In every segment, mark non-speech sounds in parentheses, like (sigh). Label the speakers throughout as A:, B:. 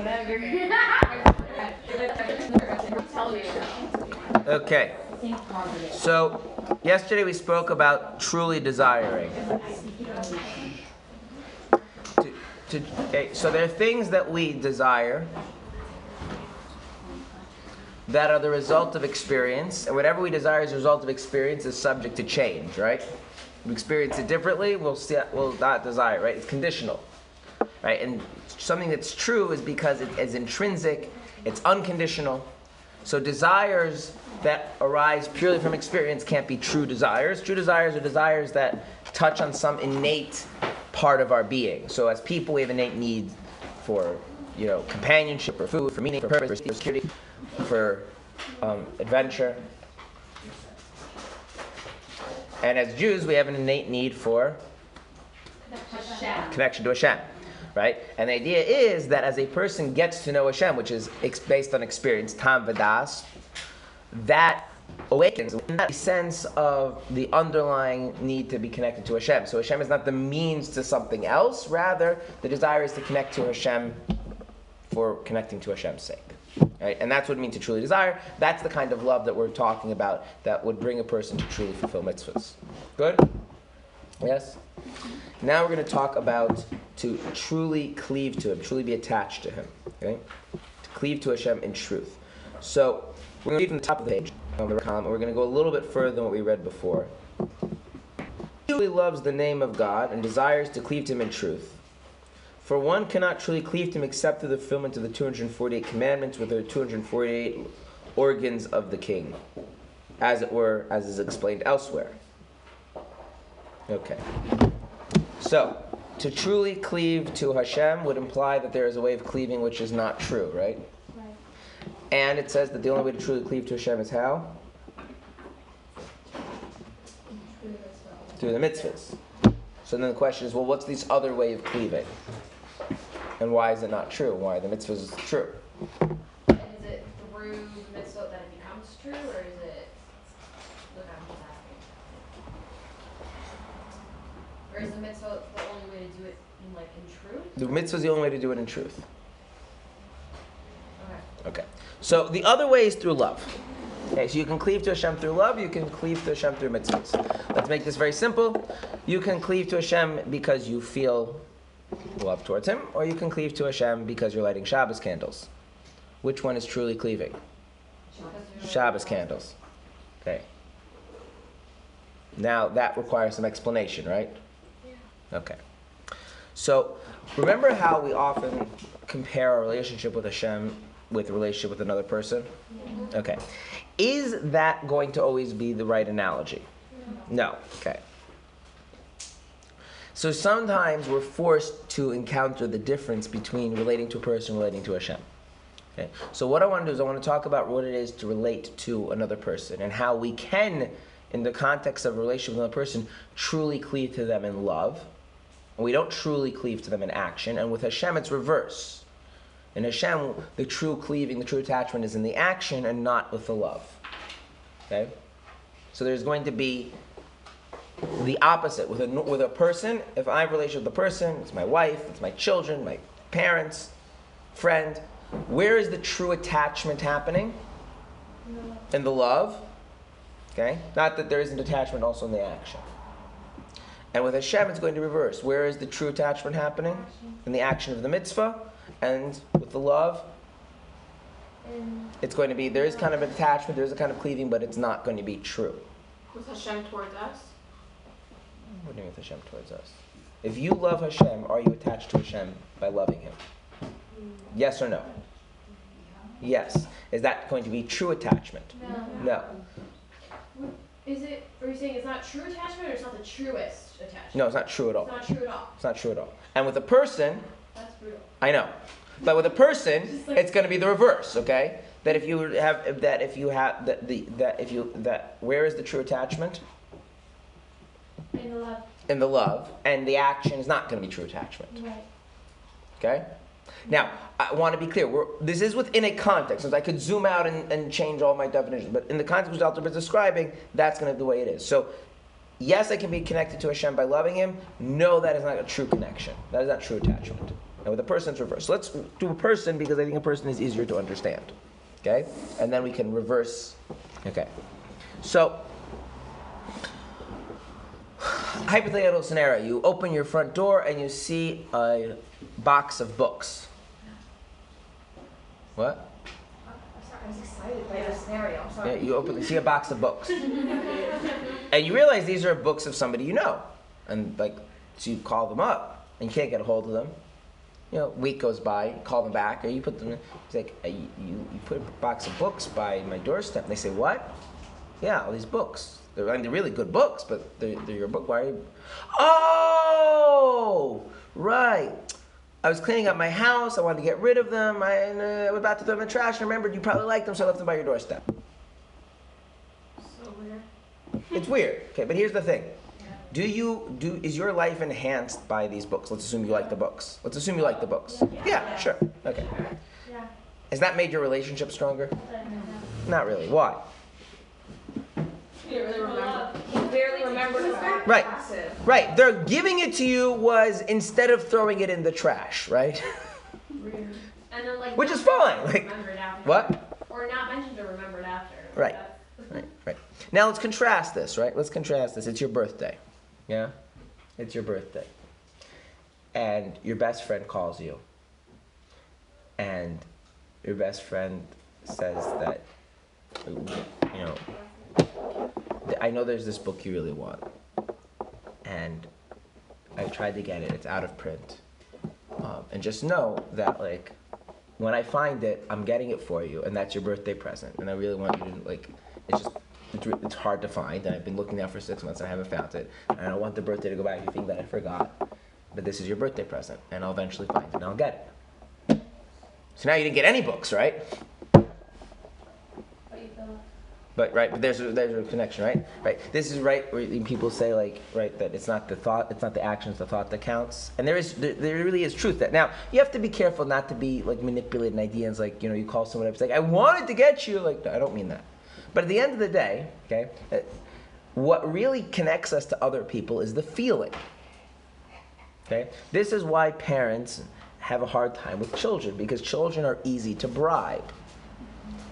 A: (laughs) Okay. So, yesterday we spoke about truly desiring. To, to, okay, so there are things that we desire that are the result of experience, and whatever we desire as a result of experience is subject to change, right? We experience it differently, we'll, see, we'll not desire, right? It's conditional, right? And something that's true is because it is intrinsic, it's unconditional. So desires that arise purely from experience can't be true desires. True desires are desires that touch on some innate part of our being. So as people, we have innate need for, you know, companionship, for food, for meaning, for purpose, for security, for um, adventure. And as Jews, we have an innate need for connection to Hashem, right? And the idea is that as a person gets to know Hashem, which is based on experience, tam vadas, that awakens that sense of the underlying need to be connected to Hashem. So Hashem is not the means to something else, rather the desire is to connect to Hashem for connecting to Hashem's sake. Right? And that's what it means to truly desire. That's the kind of love that we're talking about that would bring a person to truly fulfill mitzvahs. Good? Yes? Now we're going to talk about to truly cleave to Him, truly be attached to Him. Okay? To cleave to Hashem in truth. So we're going to read from the top of the page of the column, and we're going to go a little bit further than what we read before. He truly loves the name of God and desires to cleave to Him in truth. For one cannot truly cleave to Him except through the fulfillment of the 248 commandments with the 248 organs of the King, as it were, as is explained elsewhere. Okay. So, to truly cleave to Hashem would imply that there is a way of cleaving which is not true, right? Right. And it says that the only way to truly cleave to Hashem is how? Through the mitzvahs. So then the question is, well, what's this other way of cleaving? And why is it not true? Why the mitzvahs is true?
B: And is it through the mitzvah that it becomes true, or is it? Look, I'm just asking. Or is the mitzvah the only way to do it in like in truth?
A: The mitzvah is the only way to do it in truth.
B: Okay.
A: Okay. So the other way is through love. Okay, so you can cleave to Hashem through love, you can cleave to Hashem through mitzvahs. Let's make this very simple. You can cleave to Hashem because you feel love towards Him, or you can cleave to Hashem because you're lighting Shabbos candles. Which one is truly cleaving? Shabbos candles. Okay. Now that requires some explanation, right? Okay. So remember how we often compare our relationship with Hashem with a relationship with another person? Okay. Is that going to always be the right analogy? No. Okay. So sometimes we're forced to encounter the difference between relating to a person and relating to Hashem. Okay. So what I want to do is I want to talk about what it is to relate to another person and how we can, in the context of a relationship with another person, truly cleave to them in love. And we don't truly cleave to them in action. And with Hashem, it's reverse. In Hashem, the true cleaving, the true attachment is in the action and not with the love. Okay? So there's going to be the opposite. With a, with a person, if I have a relationship with a person, it's my wife, it's my children, my parents, friend, where is the true attachment happening? In the love. Okay? Not that there isn't attachment also in the action. And with Hashem, it's going to reverse. Where is the true attachment happening? In the action of the mitzvah. And with the love, it's going to be, there is kind of an attachment, there is a kind of cleaving, but it's not going to be true.
C: With Hashem towards us?
A: What do you mean with Hashem towards us? If you love Hashem, are you attached to Hashem by loving Him? Yes or no? Yes. Is that going to be true attachment?
B: No.
A: No.
B: Is it? Are you saying it's not true attachment, or it's not the truest attachment?
A: No, it's not true at all.
B: It's not true at all.
A: It's not true at all. And with a person,
B: That's brutal.
A: I know. But with a person,
B: like-
A: it's going to be the reverse, okay? That if you have that if you have that the that if you that where is the true attachment?
B: In the love.
A: In the love, and the action is not going to be true attachment.
B: Right.
A: Okay? Now, I want to be clear. We're, this is within a context. So I could zoom out and, and change all my definitions, but in the context which Alter is describing, that's going to be the way it is. So, yes, I can be connected to Hashem by loving Him. No, that is not a true connection. That is not true attachment. And with a person, it's reversed. So let's do a person because I think a person is easier to understand. Okay? And then we can reverse. Okay. So, hypothetical scenario you open your front door and you see a box of books. What?
B: I'm sorry, I was excited by the scenario, I'm
A: Yeah, you open, see a box of books. (laughs) and you realize these are books of somebody you know. And like, so you call them up and you can't get a hold of them. You know, week goes by, you call them back, or you put them in, it's like, you, you, you put a box of books by my doorstep. And they say, what? Yeah, all these books. They're, I mean, they're really good books, but they're, they're your book. Why are you? Oh, right. I was cleaning up my house. I wanted to get rid of them. I, and, uh, I was about to throw them in the trash and remembered you probably liked them, so I left them by your doorstep.
C: So weird. (laughs)
A: It's weird. Okay, but here's the thing. Do you do is your life enhanced by these books? Let's assume you like the books. Let's assume you like the books. Yeah, sure. Okay.
B: Yeah.
A: Has that made your relationship stronger? Not really. Why?
C: You didn't really remember.
B: You barely
C: Remember the fact.
A: Right.
C: Passive.
A: Right. They're giving it to you was instead of throwing it in the trash, right? (laughs)
B: And then like.
A: Which is fine, like-
B: remembered after.
A: What?
B: Or not mentioned or remembered after.
A: Right.
B: That's-
A: Right, right. Now let's contrast this, right? Let's contrast this. It's your birthday. Yeah? It's your birthday. And your best friend calls you. And your best friend says that, you know, I know there's this book you really want. And I tried to get it, it's out of print. Um, and just know that, like, when I find it, I'm getting it for you, and that's your birthday present. And I really want you to like. It's just it's, it's hard to find, and I've been looking now for six months and I haven't found it. And I don't want the birthday to go by if you think that I forgot. But this is your birthday present, and I'll eventually find it, and I'll get it. So now you didn't get any books, right?
B: But
A: right, but there's a, there's a connection, right? Right. This is right where people say like right that it's not the thought, it's not the action, it's the thought that counts. And there is there, there really is truth that. Now you have to be careful not to be like manipulating ideas. Like you know, you call someone up, it's like I wanted to get you. Like I don't mean that. But at the end of the day, okay, uh, what really connects us to other people is the feeling. Okay, this is why parents have a hard time with children because children are easy to bribe.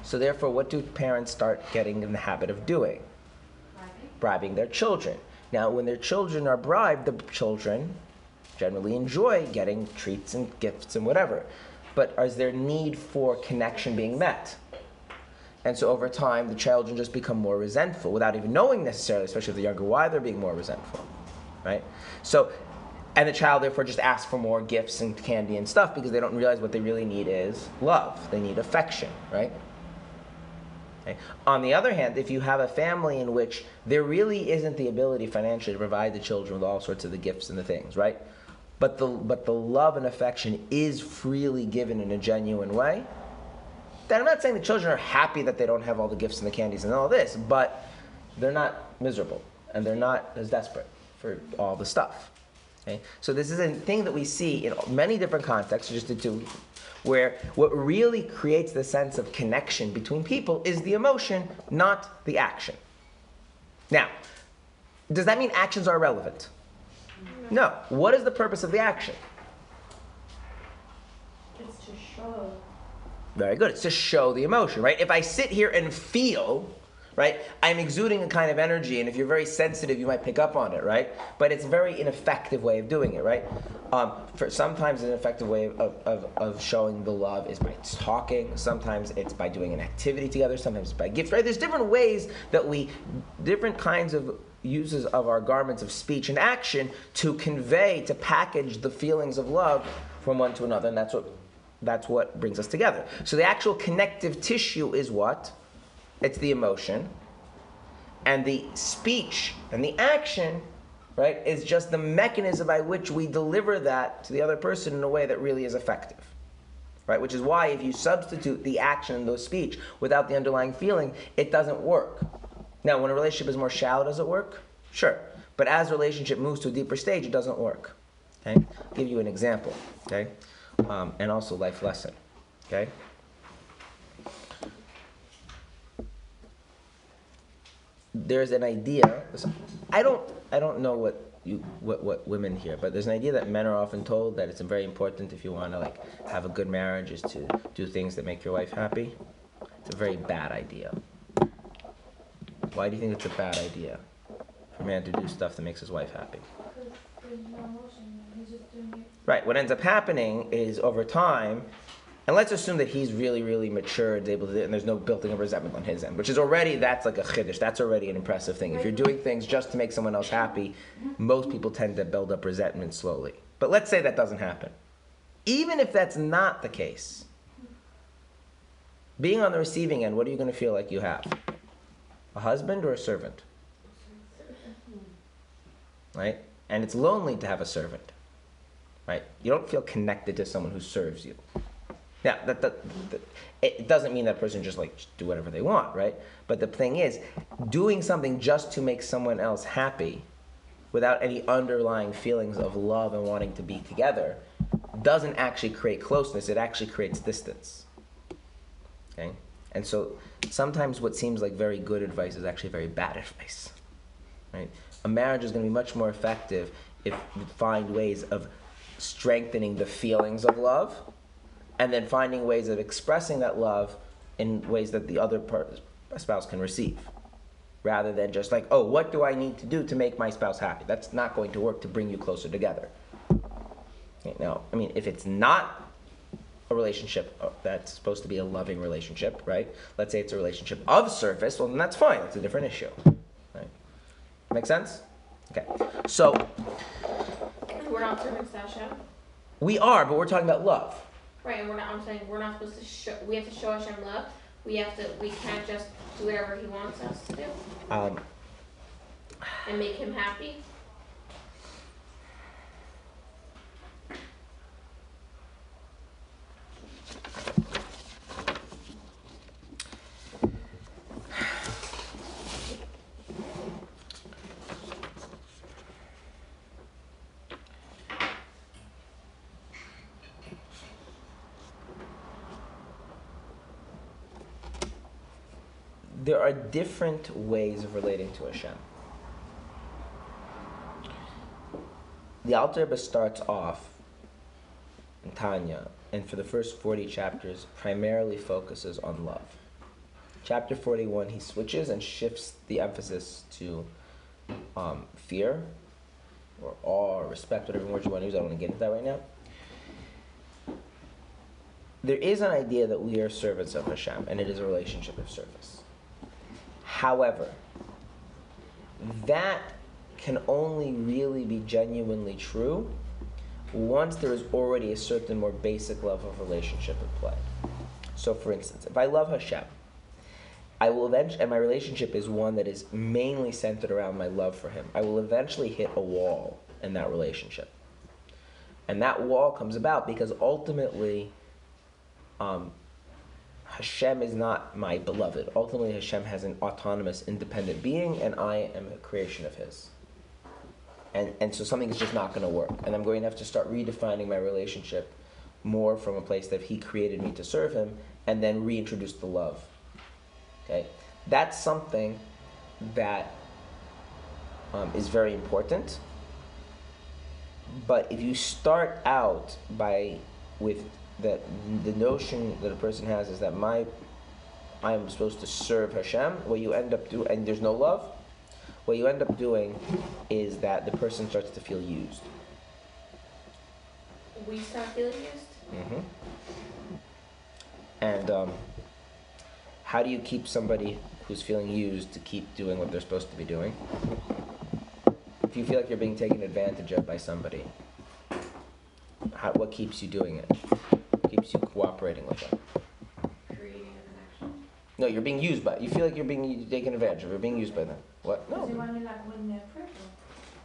A: So therefore, what do parents start getting in the habit of doing? Bribing their children. Now, when their children are bribed, the children generally enjoy getting treats and gifts and whatever. But is their need for connection being met? And so over time, the children just become more resentful without even knowing necessarily, especially if they're younger, why they're being more resentful, right? So, and the child therefore just asks for more gifts and candy and stuff because they don't realize what they really need is love. They need affection, right? On the other hand, if you have a family in which there really isn't the ability financially to provide the children with all sorts of the gifts and the things, right? But the but the love and affection is freely given in a genuine way. Then I'm not saying the children are happy that they don't have all the gifts and the candies and all this, but they're not miserable and they're not as desperate for all the stuff. Okay? So this is a thing that we see in many different contexts, just the two, where what really creates the sense of connection between people is the emotion, not the action. Now, does that mean actions are irrelevant? No. What is the purpose of the action?
C: It's to show.
A: Very good. It's to show the emotion, right? If I sit here and feel, right, I'm exuding a kind of energy, and if you're very sensitive, you might pick up on it, right? But it's a very ineffective way of doing it, right? Um, for sometimes an effective way of, of, of showing the love is by talking. Sometimes it's by doing an activity together. Sometimes by gifts, right? There's different ways that we, different kinds of uses of our garments of speech and action to convey, to package the feelings of love from one to another, and that's what that's what brings us together. So the actual connective tissue is what? It's the emotion. And the speech and the action, right, is just the mechanism by which we deliver that to the other person in a way that really is effective. Right? Which is why if you substitute the action and the speech without the underlying feeling, it doesn't work. Now, when a relationship is more shallow, does it work? Sure. But as relationship moves to a deeper stage, it doesn't work. Okay? I'll give you an example. Okay? um, and also life lesson. Okay. There's an idea. I don't. I don't know what you what what women hear, but there's an idea that men are often told that it's very important if you want to like have a good marriage is to do things that make your wife happy. It's a very bad idea. Why do you think it's a bad idea for a man to do stuff that makes his wife happy?
C: Because there's no emotion, he's just doing it.
A: Right. What ends up happening is over time, and let's assume that he's really, really mature and able to, do it, and there's no building of resentment on his end, which is already that's like a chiddush. That's already an impressive thing. If you're doing things just to make someone else happy, most people tend to build up resentment slowly. But let's say that doesn't happen. Even if that's not the case, being on the receiving end, what are you going to feel like you have? A husband or a servant? Right? And it's lonely to have a servant right? You don't feel connected to someone who serves you. Now, that, that, that, it doesn't mean that person just like do whatever they want, right? But the thing is, doing something just to make someone else happy, without any underlying feelings of love and wanting to be together, doesn't actually create closeness. It actually creates distance. Okay, and so sometimes what seems like very good advice is actually very bad (laughs) advice. Right? A marriage is going to be much more effective if you find ways of strengthening the feelings of love and then finding ways of expressing that love in ways that the other part, spouse can receive rather than just like oh what do i need to do to make my spouse happy? That's not going to work to bring you closer together. Now i mean if it's not a relationship uh, that's supposed to be a loving relationship right? Let's say it's a relationship of service well then that's fine. That's a different issue right? Make sense? Okay. So
B: We're not servants to Hashem.
A: we are but we're talking about love
B: Right, and we're not, I'm saying, we're not supposed to show, we have to show Hashem love. We have to, we can't just do whatever he wants us to do
A: um,
B: and make him happy.
A: There are different ways of relating to Hashem. The Alter Rebbe starts off in Tanya, and for the first 40 chapters, primarily focuses on love. Chapter 41, he switches and shifts the emphasis to um, fear, or awe, or respect, whatever word you want to use. I don't want to get into that right now. There is an idea that we are servants of Hashem, and it is a relationship of service. However, that can only really be genuinely true once there is already a certain more basic level of relationship at play. So, for instance, if I love Hashem, I will eventually, and my relationship is one that is mainly centered around my love for Him, I will eventually hit a wall in that relationship. And that wall comes about because ultimately, um, Hashem is not my beloved. Ultimately, Hashem has an autonomous, independent being, and I am a creation of His. And, and so something is just not going to work. And I'm going to have to start redefining my relationship more from a place that He created me to serve Him, and then reintroduce the love. Okay? That's something that um, is very important. But if you start out by with that the notion that a person has is that my I am supposed to serve Hashem, what you end up doing, and there's no love, what you end up doing is that the person starts to feel used.
B: We start feeling used.
A: hmm And um, how do you keep somebody who's feeling used to keep doing what they're supposed to be doing? If you feel like you're being taken advantage of by somebody, how, what keeps you doing it? Keeps you cooperating with them?
B: Creating a connection.
A: No, you're being used by. You feel like you're being taken advantage of. You're being used by them. What?
C: Because you
A: No.
C: want to like when they're.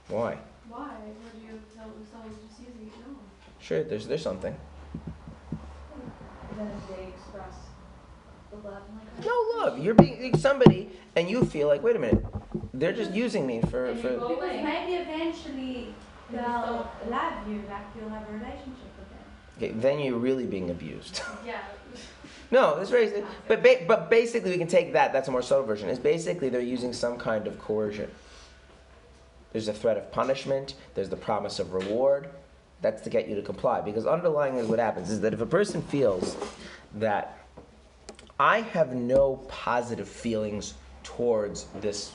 A: Why?
C: Why would you tell someone just using it? No.
A: Sure. There's there's something.
C: Then they express the love and like.
A: No love. You're being like, somebody, and you feel like, wait a minute, they're just using me for
B: And
A: for.
C: Because maybe eventually they'll love you, like you'll have a relationship with them.
A: Okay, then you're really being abused. (laughs)
B: Yeah.
A: no, it's very. But ba- but basically, we can take that. That's a more subtle version. Is basically they're using some kind of coercion. there's a threat of punishment, there's the promise of reward. That's to get you to comply. Because underlying is what happens is that if a person feels that I have no positive feelings towards this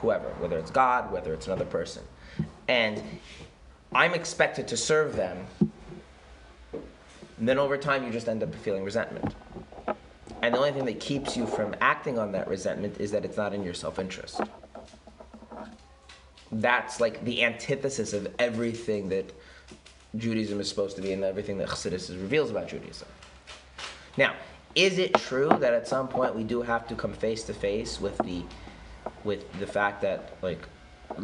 A: whoever, whether it's God, whether it's another person, and I'm expected to serve them, then over time you just end up feeling resentment. And the only thing that keeps you from acting on that resentment is that it's not in your self interest. That's like the antithesis of everything that Judaism is supposed to be and everything that Chassidus reveals about Judaism. Now, is it true that at some point we do have to come face to face with the with the fact that like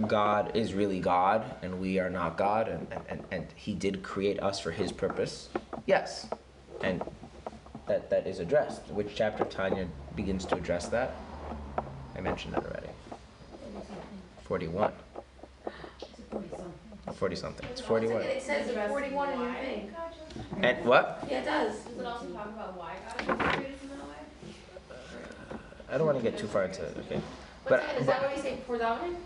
A: God is really God and we are not God and, and, and He did create us for His purpose? Yes. And that, that is addressed. Which chapter Tanya begins to address that? I mentioned that already. 41. 40 something. It's 41.
B: It says forty-one in your thing.
A: And what?
B: Yeah, it does. Does it also talk about why God was created in that way?
A: I don't want to get too far into it, okay?
B: But, is that what you say before davening?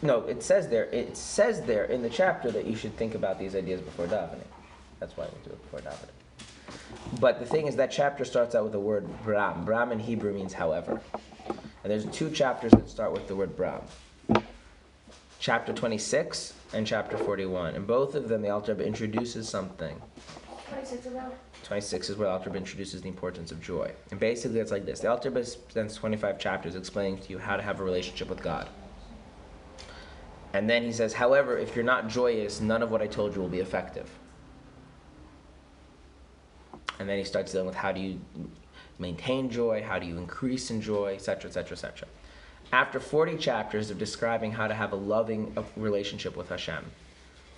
A: No, it says there. It says there in the chapter that you should think about these ideas before davening. That's why we do it before davening. But the thing is, that chapter starts out with the word bram. Bram in Hebrew means however. And there's two chapters that start with the word bram. Chapter 26 and chapter 41. In both of them, the Alter Rebbe introduces something.
B: Twenty-six about?
A: 26 is where the Alter Rebbe introduces the importance of joy. And basically, it's like this. The Alter Rebbe spends 25 chapters explaining to you how to have a relationship with God. And then he says, however, if you're not joyous, none of what I told you will be effective. And then he starts dealing with how do you maintain joy, how do you increase in joy, etc., etc., etc. After 40 chapters of describing how to have a loving relationship with Hashem,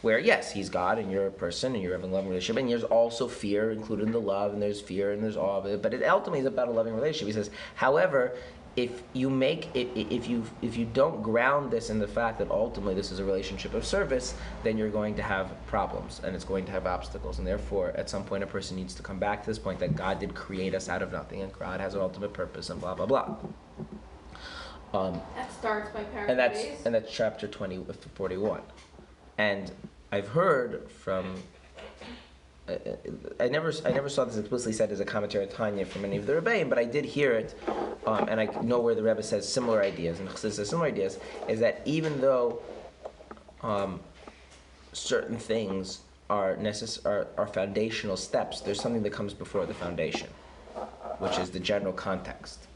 A: where yes, he's God and you're a person and you're having a loving relationship, and there's also fear included in the love, and there's fear and there's awe but it ultimately is about a loving relationship. He says, however, if you make it, if you if you don't ground this in the fact that ultimately this is a relationship of service, then you're going to have problems and it's going to have obstacles, and therefore at some point a person needs to come back to this point that God did create us out of nothing, and God has an ultimate purpose, and blah blah blah. Um,
B: That starts by paragraph
A: and that's and that's chapter 20 41 and i've heard from I never, I never saw this explicitly said as a commentary on Tanya from any of the Rebbeim, but I did hear it, um, and I know where the Rebbe says similar ideas, and says similar ideas, is that even though um, certain things are, necess- are, are foundational steps, there's something that comes before the foundation, which is the general context.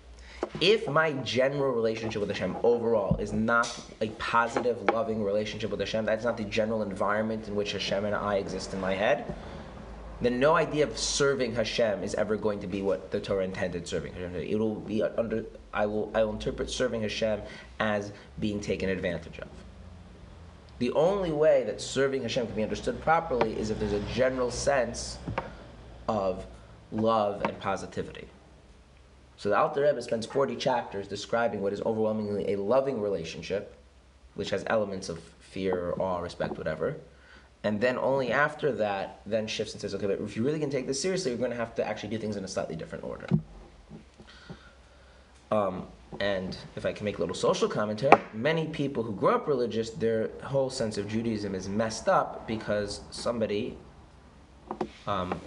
A: If my general relationship with Hashem overall is not a positive, loving relationship with Hashem, that's not the general environment in which Hashem and I exist in my head, then no idea of serving Hashem is ever going to be what the Torah intended serving Hashem. It will be under. I will. I will interpret serving Hashem as being taken advantage of. The only way that serving Hashem can be understood properly is if there's a general sense of love and positivity. So the Alter Rebbe spends 40 chapters describing what is overwhelmingly a loving relationship, which has elements of fear, or awe, respect, whatever. And then only after that, then shifts and says, okay, but if you really can take this seriously, you're going to have to actually do things in a slightly different order. Um, and if I can make a little social commentary, many people who grow up religious, their whole sense of Judaism is messed up because somebody um,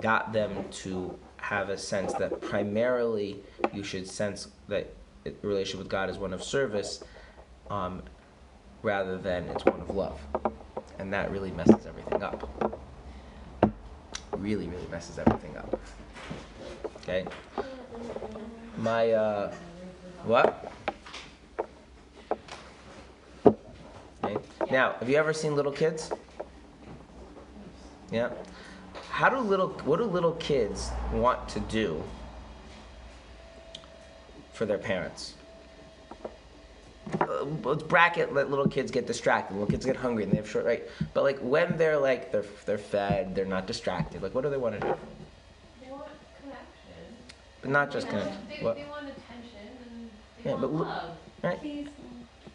A: got them to have a sense that primarily you should sense that relationship with God is one of service um, rather than it's one of love. And that really messes everything up. Really, really messes everything up. Okay? My, uh, what? Okay. Now, have you ever seen little kids? Yeah. How do little what do little kids want to do for their parents? Uh, let's bracket let little kids get distracted. Little kids get hungry and they have short right. But like when they're like they're they're fed, they're not distracted. Like what do they want to do?
B: They want connection.
A: But not just
B: want- They, they want attention and they
A: Yeah,
B: want
A: but
B: love.
A: right?
C: Please.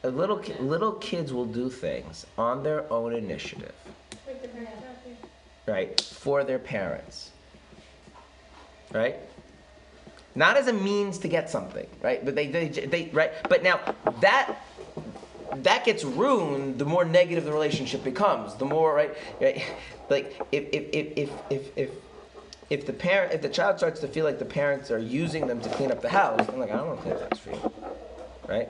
A: A little ki- little kids will do things on their own initiative, right? For their parents. Right? Not as a means to get something, right? But they, they, they right? But now that that gets ruined, the more negative the relationship becomes. The more right, right? like if if if if if. if the parent, if the child starts to feel like the parents are using them to clean up the house, I'm like, I don't want to clean up the house for you, right?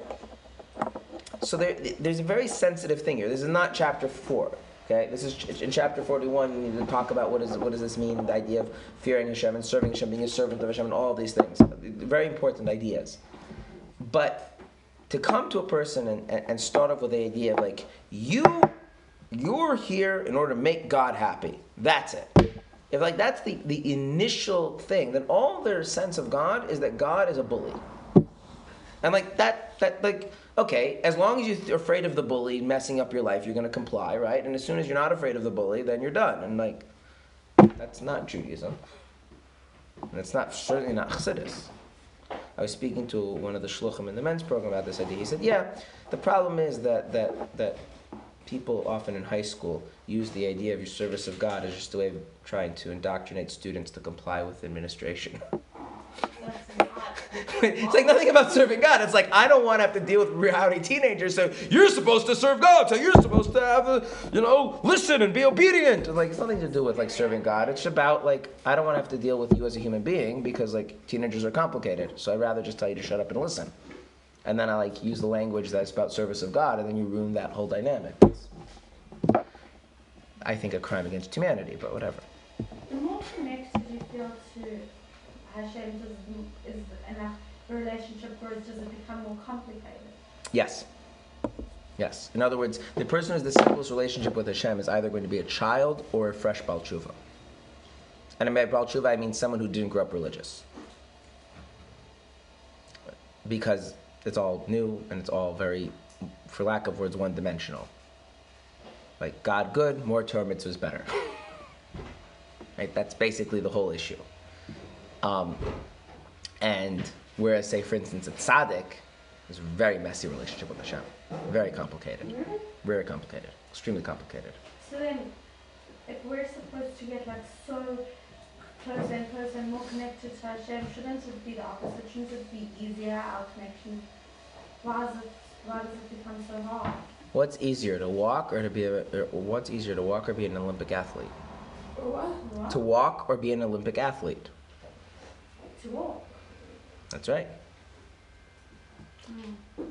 A: So there, there's a very sensitive thing here. This is not chapter four. Okay, this is in chapter 41. We need to talk about what is what does this mean? The idea of fearing Hashem and serving Hashem, being a servant of Hashem, and all these things. Very important ideas. But to come to a person and, and, and start off with the idea of like you, you're here in order to make God happy. That's it. If like that's the, the initial thing, then all their sense of God is that God is a bully. And like that that like okay, as long as you're afraid of the bully messing up your life, you're gonna comply, right? And as soon as you're not afraid of the bully, then you're done. And like that's not Judaism. And it's not certainly not Chassidus. I was speaking to one of the shluchim in the men's program about this idea. He said, "Yeah, the problem is that that that people often in high school use the idea of your service of God as just a way of trying to indoctrinate students to comply with administration. (laughs) (laughs) it's like nothing about serving God. It's like I don't want to have to deal with rowdy teenagers. So you're supposed to serve God. So you're supposed to have, a, you know, listen and be obedient. And like it's nothing to do with like serving God. It's about like I don't want to have to deal with you as a human being because like teenagers are complicated. So I'd rather just tell you to shut up and listen. And then I like use the language that's about service of God, and then you ruin that whole dynamic. It's, I think a crime against humanity, but whatever.
C: Hashem, does, is enough relationship grows, does it become more complicated?
A: Yes. Yes. In other words, the person who has the simplest relationship with Hashem is either going to be a child or a fresh Baal. And by Baal I mean someone who didn't grow up religious. Because it's all new and it's all very, for lack of words, one dimensional. Like God good, more Torah mitzvahs better. (laughs) right? That's basically the whole issue. Um, and whereas, say, for instance, at tzaddik, there's a very messy relationship with Hashem. Very complicated. Very complicated. Extremely complicated.
C: So then, if we're supposed to get like so close and close and more connected to Hashem, shouldn't it be the opposite? Shouldn't it be easier, our connection? Why, is it, why does it become so hard?
A: What's easier to walk or to be a, or what's easier to walk or be an Olympic athlete?
C: What? what?
A: To walk or be an Olympic athlete.
C: To walk.
A: That's right.
C: Mm.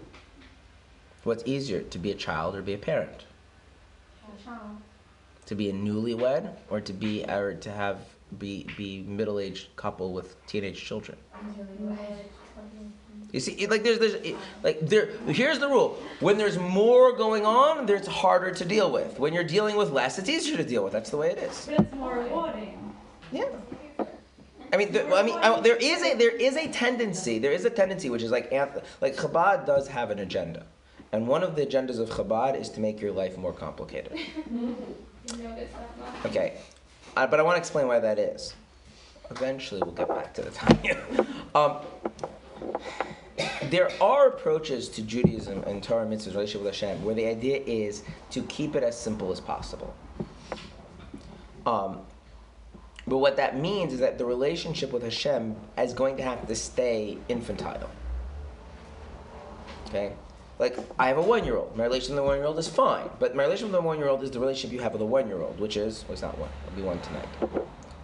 A: What's easier to be a child or be a parent?
C: A child.
A: To be a newlywed or to be or to have be be middle-aged couple with teenage children? You see, like there's there's like there. Here's the rule: when there's more going on, there's harder to deal with. When you're dealing with less, it's easier to deal with. That's the way it is.
C: But it's more rewarding.
A: I mean, there, I mean, I, there is a there is a tendency. There is a tendency which is like like Chabad does have an agenda, and one of the agendas of Chabad is to make your life more complicated. (laughs) Okay, uh, but I want to explain why that is. Eventually, we'll get back to the time. (laughs) um, there are approaches to Judaism and Torah mitzvahs relationship with Hashem where the idea is to keep it as simple as possible. Um, but what that means is that the relationship with Hashem is going to have to stay infantile. Okay? Like, I have a one year old. My relationship with the one year old is fine. But my relationship with the one year old is the relationship you have with a one year old, which is, well, it's not one. It'll be one tonight.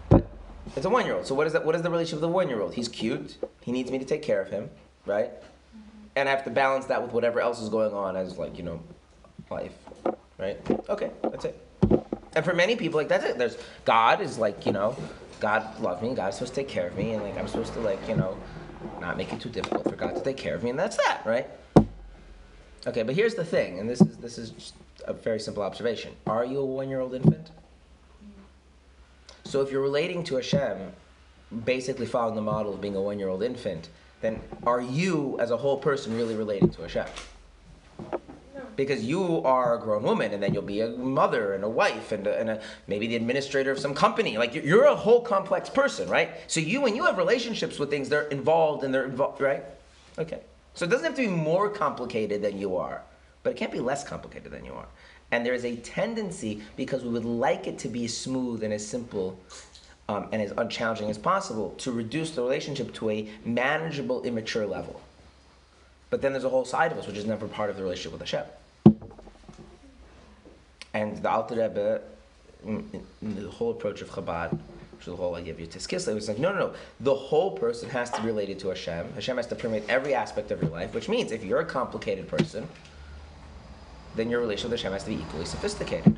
A: But it's a one year old. So, what is, that, what is the relationship with the one year old? He's cute. He needs me to take care of him, right? Mm-hmm. And I have to balance that with whatever else is going on as, like, you know, life, right? Okay, that's it. And for many people, like that's it. There's God is like you know, God loves me. God's supposed to take care of me, and like I'm supposed to like you know, not make it too difficult for God to take care of me, and that's that, right? Okay, but here's the thing, and this is this is a very simple observation. Are you a one-year-old infant? So if you're relating to Hashem, basically following the model of being a one-year-old infant, then are you as a whole person really relating to Hashem? Because you are a grown woman and then you'll be a mother and a wife and, a, and a, maybe the administrator of some company. Like you're, a whole complex person right? So you when you have relationships with things they're involved and they're involved right? Okay. So it doesn't have to be more complicated than you are but it can't be less complicated than you are. And there is a tendency because we would like it to be smooth and as simple um, and as unchallenging as possible to reduce the relationship to a manageable immature level. But then there's a whole side of us which is never part of the relationship with Hashem and the Alter Rebbe, in- in the whole approach of Chabad, which is the whole idea of Yitzchak was like, no, no, no. The whole person has to be related to Hashem. Hashem has to permeate every aspect of your life, which means if you're a complicated person, then your relationship with Hashem has to be equally sophisticated.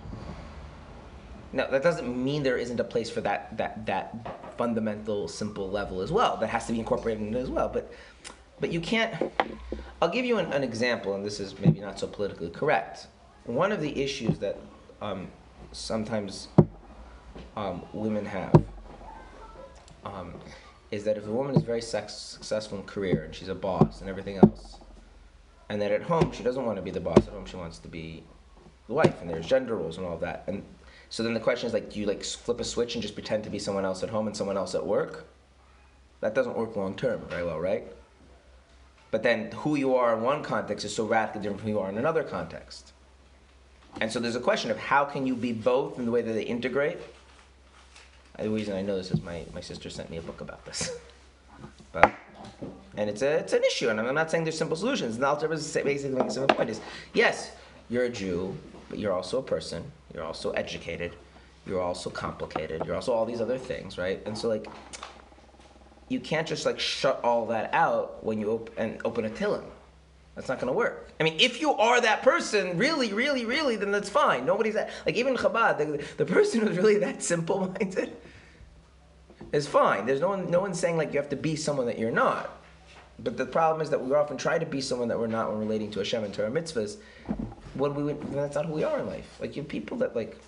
A: Now, that doesn't mean there isn't a place for that, that, that fundamental, simple level as well. That has to be incorporated in it as well. But, but you can't. I'll give you an, an example, and this is maybe not so politically correct. One of the issues that um, sometimes um, women have um, is that if a woman is very sex- successful in career and she's a boss and everything else, and that at home she doesn't want to be the boss at home, she wants to be the wife, and there's gender roles and all that. And so then the question is like, do you like flip a switch and just pretend to be someone else at home and someone else at work? That doesn't work long term very well, right? But then who you are in one context is so radically different from who you are in another context. And so there's a question of how can you be both in the way that they integrate. The reason I know this is my, my sister sent me a book about this. (laughs) but and it's a it's an issue, and I'm not saying there's simple solutions. The Alter is basically making a simple point: is yes, you're a Jew, but you're also a person. You're also educated. You're also complicated. You're also all these other things, right? And so like, you can't just like shut all that out when you op- and open a Tillim. That's not going to work. I mean, if you are that person, really, really, really, then that's fine. Nobody's that, like even Chabad, the, the person who's really that simple-minded is fine. There's no one, no one's saying like you have to be someone that you're not. But the problem is that we often try to be someone that we're not when relating to Hashem and to our mitzvahs. When we, when that's not who we are in life. Like you have people that like,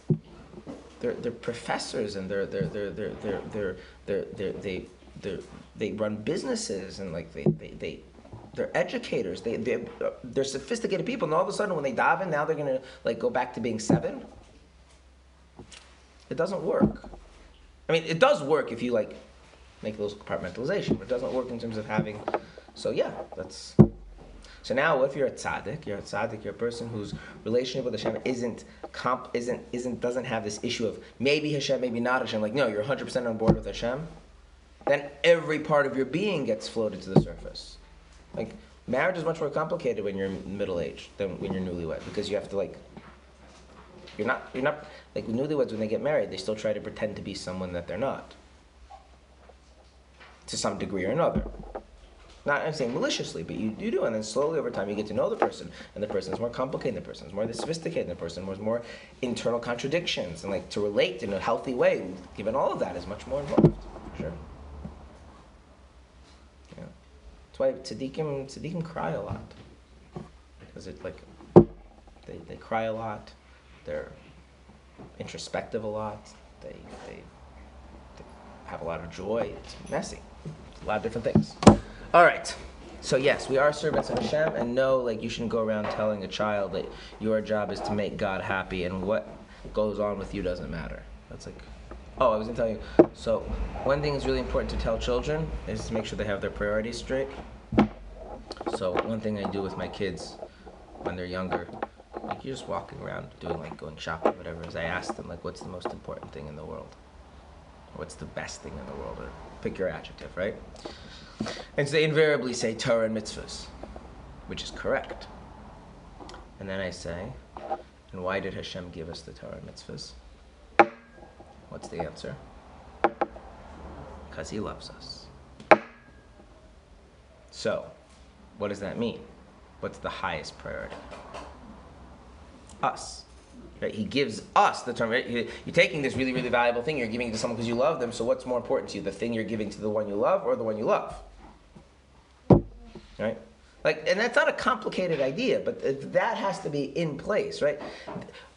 A: they're, they're professors and they're they're they're they're they're they're, they're, they're they they they run businesses and like they they, they they're educators. They they uh, they're sophisticated people. And all of a sudden, when they daven, now they're gonna like go back to being seven. It doesn't work. I mean, it does work if you like make those compartmentalization, but it doesn't work in terms of having. So yeah, that's. So now, if you're a tzaddik, you're a tzaddik, you're a person whose relationship with Hashem isn't comp, isn't isn't doesn't have this issue of maybe Hashem, maybe not Hashem. Like no, you're 100 percent on board with Hashem. Then every part of your being gets floated to the surface. Like marriage is much more complicated when you're middle aged than when you're newlywed because you have to like. You're not. You're not like newlyweds when they get married. They still try to pretend to be someone that they're not. To some degree or another. Not I'm saying maliciously, but you, you do, and then slowly over time you get to know the person, and the person is more complicated, the person is more sophisticated, the person has more internal contradictions, and like to relate in a healthy way, given all of that, is much more involved. Sure. Yeah. That's why tzaddikim tzaddikim cry a lot, because it like they, they cry a lot, they're introspective a lot, they they, they have a lot of joy. It's messy, it's a lot of different things. All right. So yes, we are servants of Hashem, and no, like you shouldn't go around telling a child that your job is to make God happy, and what goes on with you doesn't matter. That's like, oh, I was gonna tell you. So one thing is really important to tell children is to make sure they have their priorities straight. So one thing I do with my kids when they're younger, like you're just walking around doing like going shopping, whatever, is I ask them like, what's the most important thing in the world? What's the best thing in the world? Or pick your adjective, right? And so they invariably say Torah and mitzvahs, which is correct. And then I say, and why did Hashem give us the Torah and mitzvahs? What's the answer? Because He loves us. So, what does that mean? What's the highest priority? Us. Right? He gives us the term. Right? You're taking this really, really valuable thing. You're giving it to someone because you love them. So what's more important to you, the thing you're giving to the one you love, or the one you love? Right? Like, and that's not a complicated idea, but th- that has to be in place, right?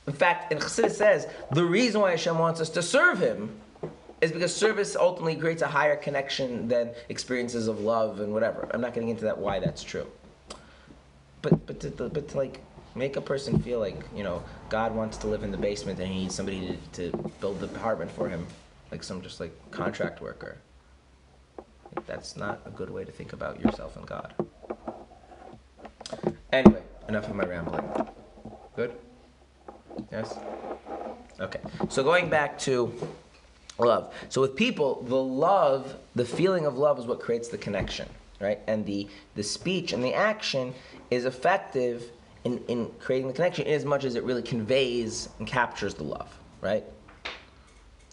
A: In fact, in Chassidus says the reason why Hashem wants us to serve Him is because service ultimately creates a higher connection than experiences of love and whatever. I'm not getting into that why that's true. But but to, but to like make a person feel like you know God wants to live in the basement and he needs somebody to, to build the apartment for him, like some just like contract worker. That's not a good way to think about yourself and God. Anyway, enough of my rambling. Good? Yes? Okay. So going back to love. So with people, the love, the feeling of love is what creates the connection, right? And the the speech and the action is effective in, in creating the connection in as much as it really conveys and captures the love, right?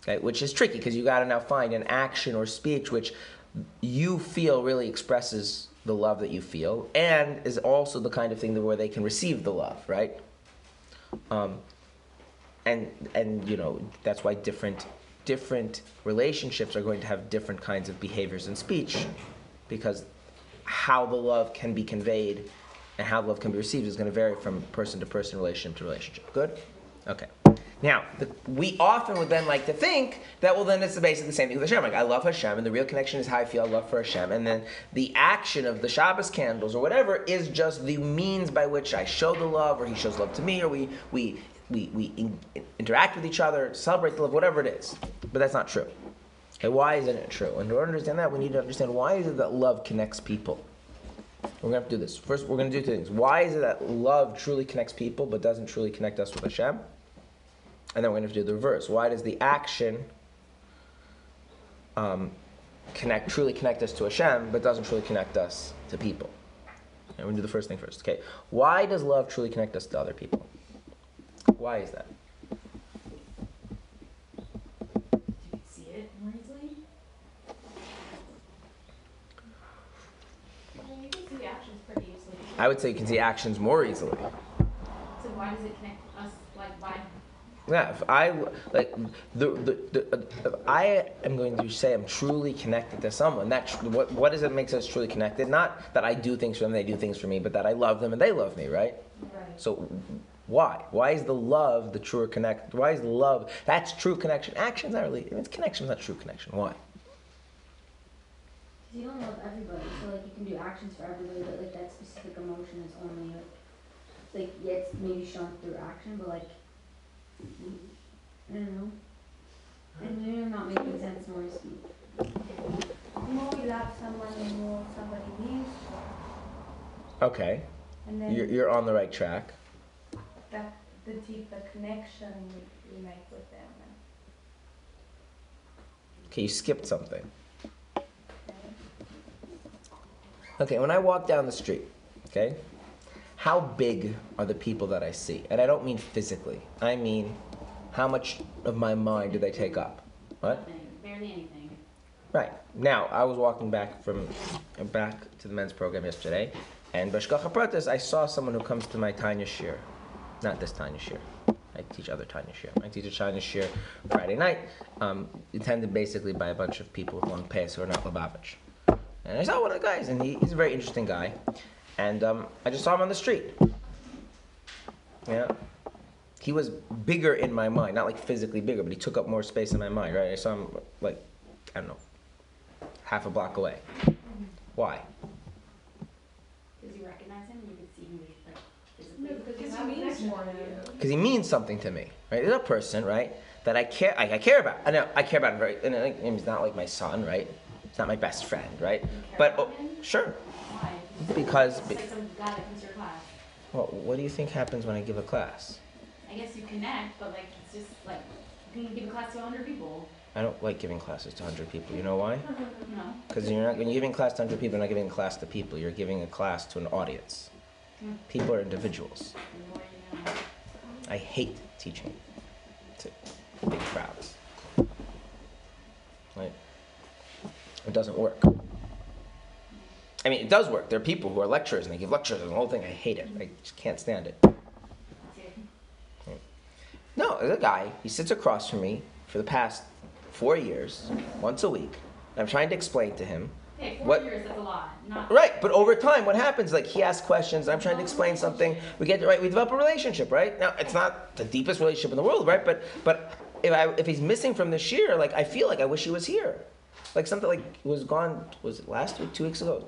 A: Okay, which is tricky because you got to now find an action or speech which you feel really expresses the love that you feel and is also the kind of thing where they can receive the love, right? Um, and and you know that's why different different relationships are going to have different kinds of behaviors and speech because how the love can be conveyed and how love can be received is going to vary from person to person, relationship to relationship. Good? Okay. Now, the, we often would then like to think that, well, then it's basically the same thing with Hashem. Like, I love Hashem, and the real connection is how I feel love for Hashem. And then the action of the Shabbos candles or whatever is just the means by which I show the love, or he shows love to me, or we, we, we, we in, interact with each other, celebrate the love, whatever it is. But that's not true. Okay, why isn't it true? And to understand that, we need to understand why is it that love connects people? We're going to have to do this. First, we're going to do two things. Why is it that love truly connects people but doesn't truly connect us with Hashem? And then we're going to do the reverse. Why does the action um, connect truly connect us to Hashem but doesn't truly connect us to people? And we're going to do the first thing first. Okay. Why does love truly connect us to other people? Why is that?
B: You see it more easily. I you can see actions pretty easily.
A: I would say you can see actions more easily.
B: So why does it connect us? Like why?
A: Yeah, if I like the the, the if I am going to say I'm truly connected to someone. That tr- what what is it makes us truly connected? Not that I do things for them, they do things for me, but that I love them and they love me, right?
C: Right.
A: So why? Why is the love the truer connect? Why is love that's true connection? Action's not really. It's connection's not true connection. Why?
D: Because you don't love everybody, so like you can do actions for everybody, but like that specific emotion is only like, like yeah, it's maybe shown through action, but like, I don't know. And you're not making sense more you speak.
C: The more we love someone, the more somebody us.
A: Okay,
C: And then
A: you're you're on the right track.
C: That the deeper connection we, we make with them.
A: Okay, you skipped something. Okay, when I walk down the street, okay, how big are the people that I see? And I don't mean physically. I mean, how much of my mind do they take up? What?
B: Nothing. Barely anything.
A: Right. Now, I was walking back from back to the men's program yesterday, and B'hashgacha Pratis, I saw someone who comes to my Tanya shiur. Not this Tanya shiur. I teach other Tanya shiur. I teach a Tanya shiur Friday night, um, attended basically by a bunch of people with long pants who are not Lubavitch. And I saw one of the guys, and he, he's a very interesting guy. And um, I just saw him on the street. Yeah. He was bigger in my mind, not like physically bigger, but he took up more space in my mind, right? I saw him like, I don't know, half a block away. Why?
B: Does you recognize him? You can see him like physically.
E: No, because
B: Because
E: you
B: he
E: have
B: means
E: connection
B: more
E: to
B: to
E: you.
B: you.
A: Because he means something to me, right? He's a person, right, that I care, I, I care about. I know I care about him very, and and he's not like my son, right? He's not my best friend, right? But oh, sure,
B: Why?
A: because.
B: It's like some guy that comes to your class.
A: Well, what do you think happens when I give a class?
B: I guess you connect, but like it's just like you can give a class to 100 people.
A: I don't like giving classes to 100 people. You know why? (laughs)
B: Know.
A: Because you're not when you're giving class to 100 people, you're not giving a class to people. You're giving a class to an audience.
B: Hmm.
A: People are individuals. I hate teaching to big crowds. Right? It doesn't work. I mean, it does work. There are people who are lecturers and they give lectures and the whole thing. I hate it. I just can't stand it. No, there's a guy. He sits across from me for the past four years, once a week. I'm trying to explain to him.
B: Hey, four
A: What-
B: years that's a lot. Not
A: Right, but over time, what happens? Like he asks questions. I'm trying to explain something. We get right. We develop a relationship, right? Now it's not the deepest relationship in the world, right? But but if I if he's missing from this year, like I feel like I wish he was here. Like something like was gone. Was it last week? Two weeks ago?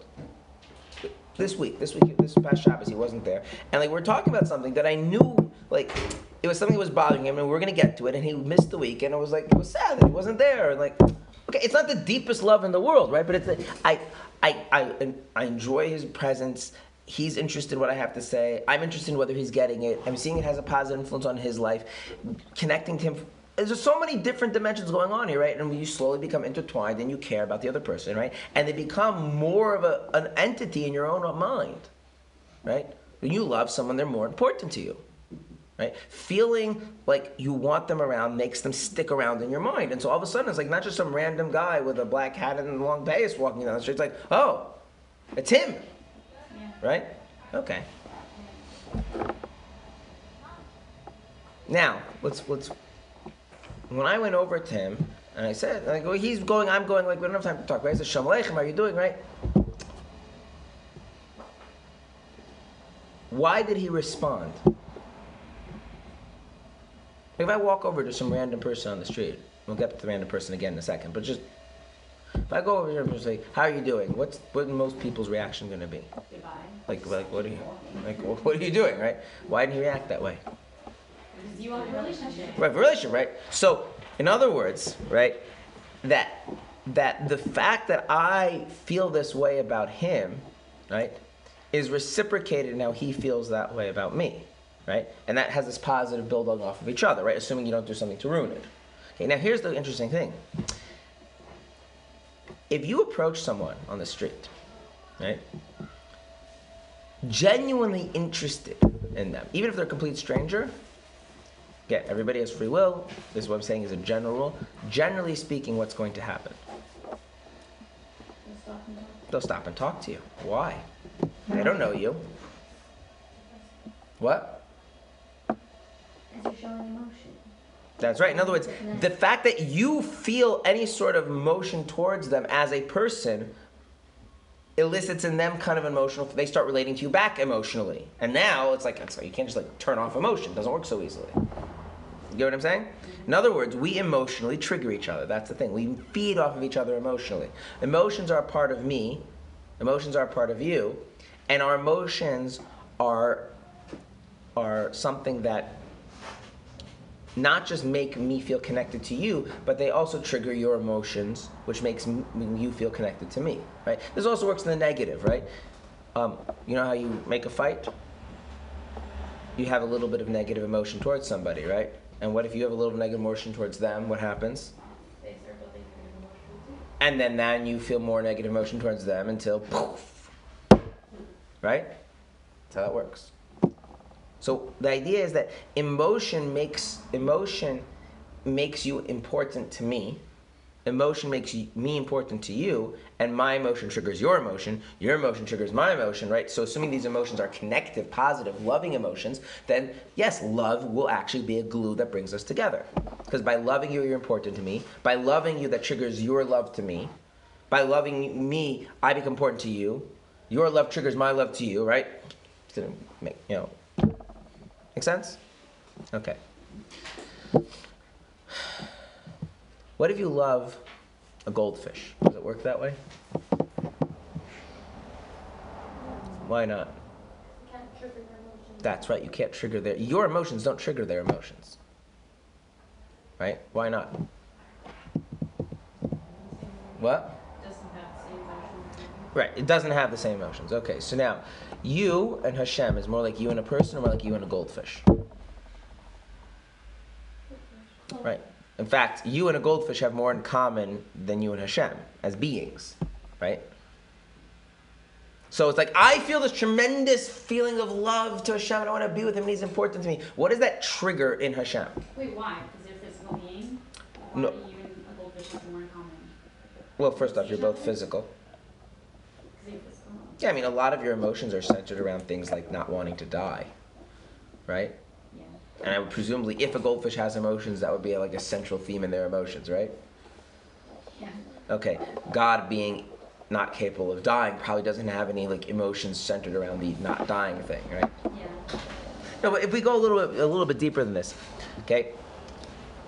A: This week, this week, this past Shabbos, he wasn't there, and like we're talking about something that I knew, like it was something that was bothering him, and we are gonna get to it, and he missed the week, and it was like it was sad that he wasn't there, and like, okay, it's not the deepest love in the world, right? But it's a, I, I, I, I enjoy his presence. He's interested in what I have to say. I'm interested in whether he's getting it. I'm seeing it has a positive influence on his life. Connecting to him. There's so many different dimensions going on here, right? And you slowly become intertwined and you care about the other person, right? And they become more of a, an entity in your own mind, right? When you love someone, they're more important to you. Right? Feeling like you want them around makes them stick around in your mind. And so all of a sudden, it's like not just some random guy with a black hat and a long pants walking down the street. It's like, oh, it's him. Right? Okay. Now, let's let's. When I went over to him and I said, I go, he's going, I'm going. Like we don't have time to talk. Right? I said, Shalom Aleichem, how are you doing? Right? Why did he respond? If I walk over to some random person on the street, we'll get to the random person again in a second, but just if I go over here and say, "How are you doing?" What's what most people's reaction going to be?
E: Goodbye.
A: Like, like what are you, like, what are you doing, right? Why didn't he react that way?
E: Because you want a relationship.
A: Right, relationship, right? So, in other words, right, that that the fact that I feel this way about him, right, is reciprocated now he feels that way about me, right? And that has this positive building off of each other, right? Assuming you don't do something to ruin it. Okay, now here's the interesting thing. If you approach someone on the street, right, genuinely interested in them, even if they're a complete stranger, Again, everybody has free will. This is what I'm saying is a general rule. Generally speaking, what's going to happen? They'll stop and talk to you. Why? They don't know you. What?
D: As you're showing emotion.
A: That's right. In other words, the fact that you feel any sort of motion towards them as a person elicits in them kind of emotional. They start relating to you back emotionally, and now it's like it's like you can't just like turn off emotion. It doesn't work so easily. You get what I'm saying? In other words, we emotionally trigger each other. That's the thing. We feed off of each other emotionally. Emotions are a part of me. Emotions are a part of you, and our emotions are are something that not just make me feel connected to you, but they also trigger your emotions, which makes m- you feel connected to me, right? This also works in the negative, right? Um, you know how you make a fight? You have a little bit of negative emotion towards somebody, right? And what if you have a little negative emotion towards them? What happens?
B: They start building negative emotions too.
A: And then then you feel more negative emotion towards them until poof, right? That's how that works. So the idea is that emotion makes emotion makes you important to me. Emotion makes me important to you, and my emotion triggers your emotion. Your emotion triggers my emotion, right? So assuming these emotions are connective, positive, loving emotions, then yes, love will actually be a glue that brings us together. Because by loving you, you're important to me. By loving you, that triggers your love to me. By loving me, I become important to you. Your love triggers my love to you, right? Didn't make you know Make sense? Okay. What if you love a goldfish? Does it work that way? Why not?
C: Can't trigger their emotions.
A: That's right, you can't trigger their your emotions don't trigger their emotions. Right? Why not? What?
E: Doesn't have the same emotion.
A: Right, it doesn't have the same emotions. Okay, so now you and Hashem is more like you and a person or more like you and a goldfish? Right. In fact, you and a goldfish have more in common than you and Hashem as beings, right? So it's like I feel this tremendous feeling of love to Hashem and I want to be with him and he's important to me. What does that trigger in Hashem?
E: Wait, why? Because they're physical being? Why
A: No.
E: do you and a goldfish have more in common?
A: Well, first off, you're both physical.
E: Because you're physical.
A: Yeah, I mean, a lot of your emotions are centered around things like not wanting to die, right?
E: Yeah.
A: And I would presumably, if a goldfish has emotions, that would be like a central theme in their emotions, right?
E: Yeah.
A: Okay, God being not capable of dying probably doesn't have any like emotions centered around the not dying thing, right?
E: Yeah.
A: No, but if we go a little bit, a little bit deeper than this, okay,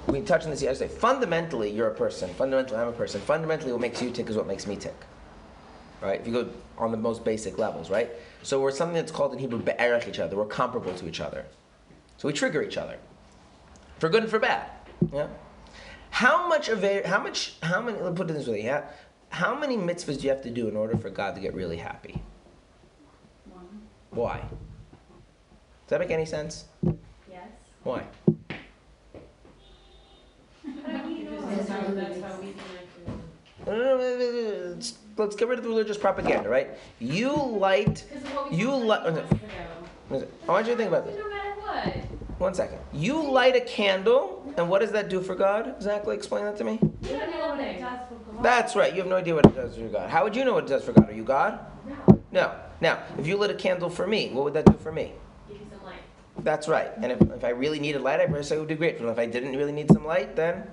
A: we touched on this yesterday. Fundamentally, you're a person. Fundamentally, I'm a person. Fundamentally, what makes you tick is what makes me tick, right? If you go on the most basic levels, right? So we're something that's called in Hebrew be'erech each other. We're comparable to each other, so we trigger each other, for good and for bad. Yeah. How much of a, how much, how many? Let's put it this way. Yeah. How many mitzvahs do you have to do in order for God to get really happy?
E: One.
A: Why? Does that make any sense?
E: Yes.
A: Why? No, no, no, Let's get rid of the religious propaganda, right? You liked.
E: Because of what we
A: You
E: talked
A: li-
E: about
A: okay.
E: months ago.
A: I want you to think about this.
B: No matter what.
A: One second. You light a candle, and what does that do for God? Exactly. Explain that to me.
C: You don't know what it does for God.
A: That's right. You have no idea what it does for God. How would you know what it does for God? Are you God?
B: No.
A: No. Now, if you lit a candle for me, what would that do for me?
B: Give you some light.
A: That's right. And if, if I really needed light, I probably say it would do great. And if I didn't really need some light, then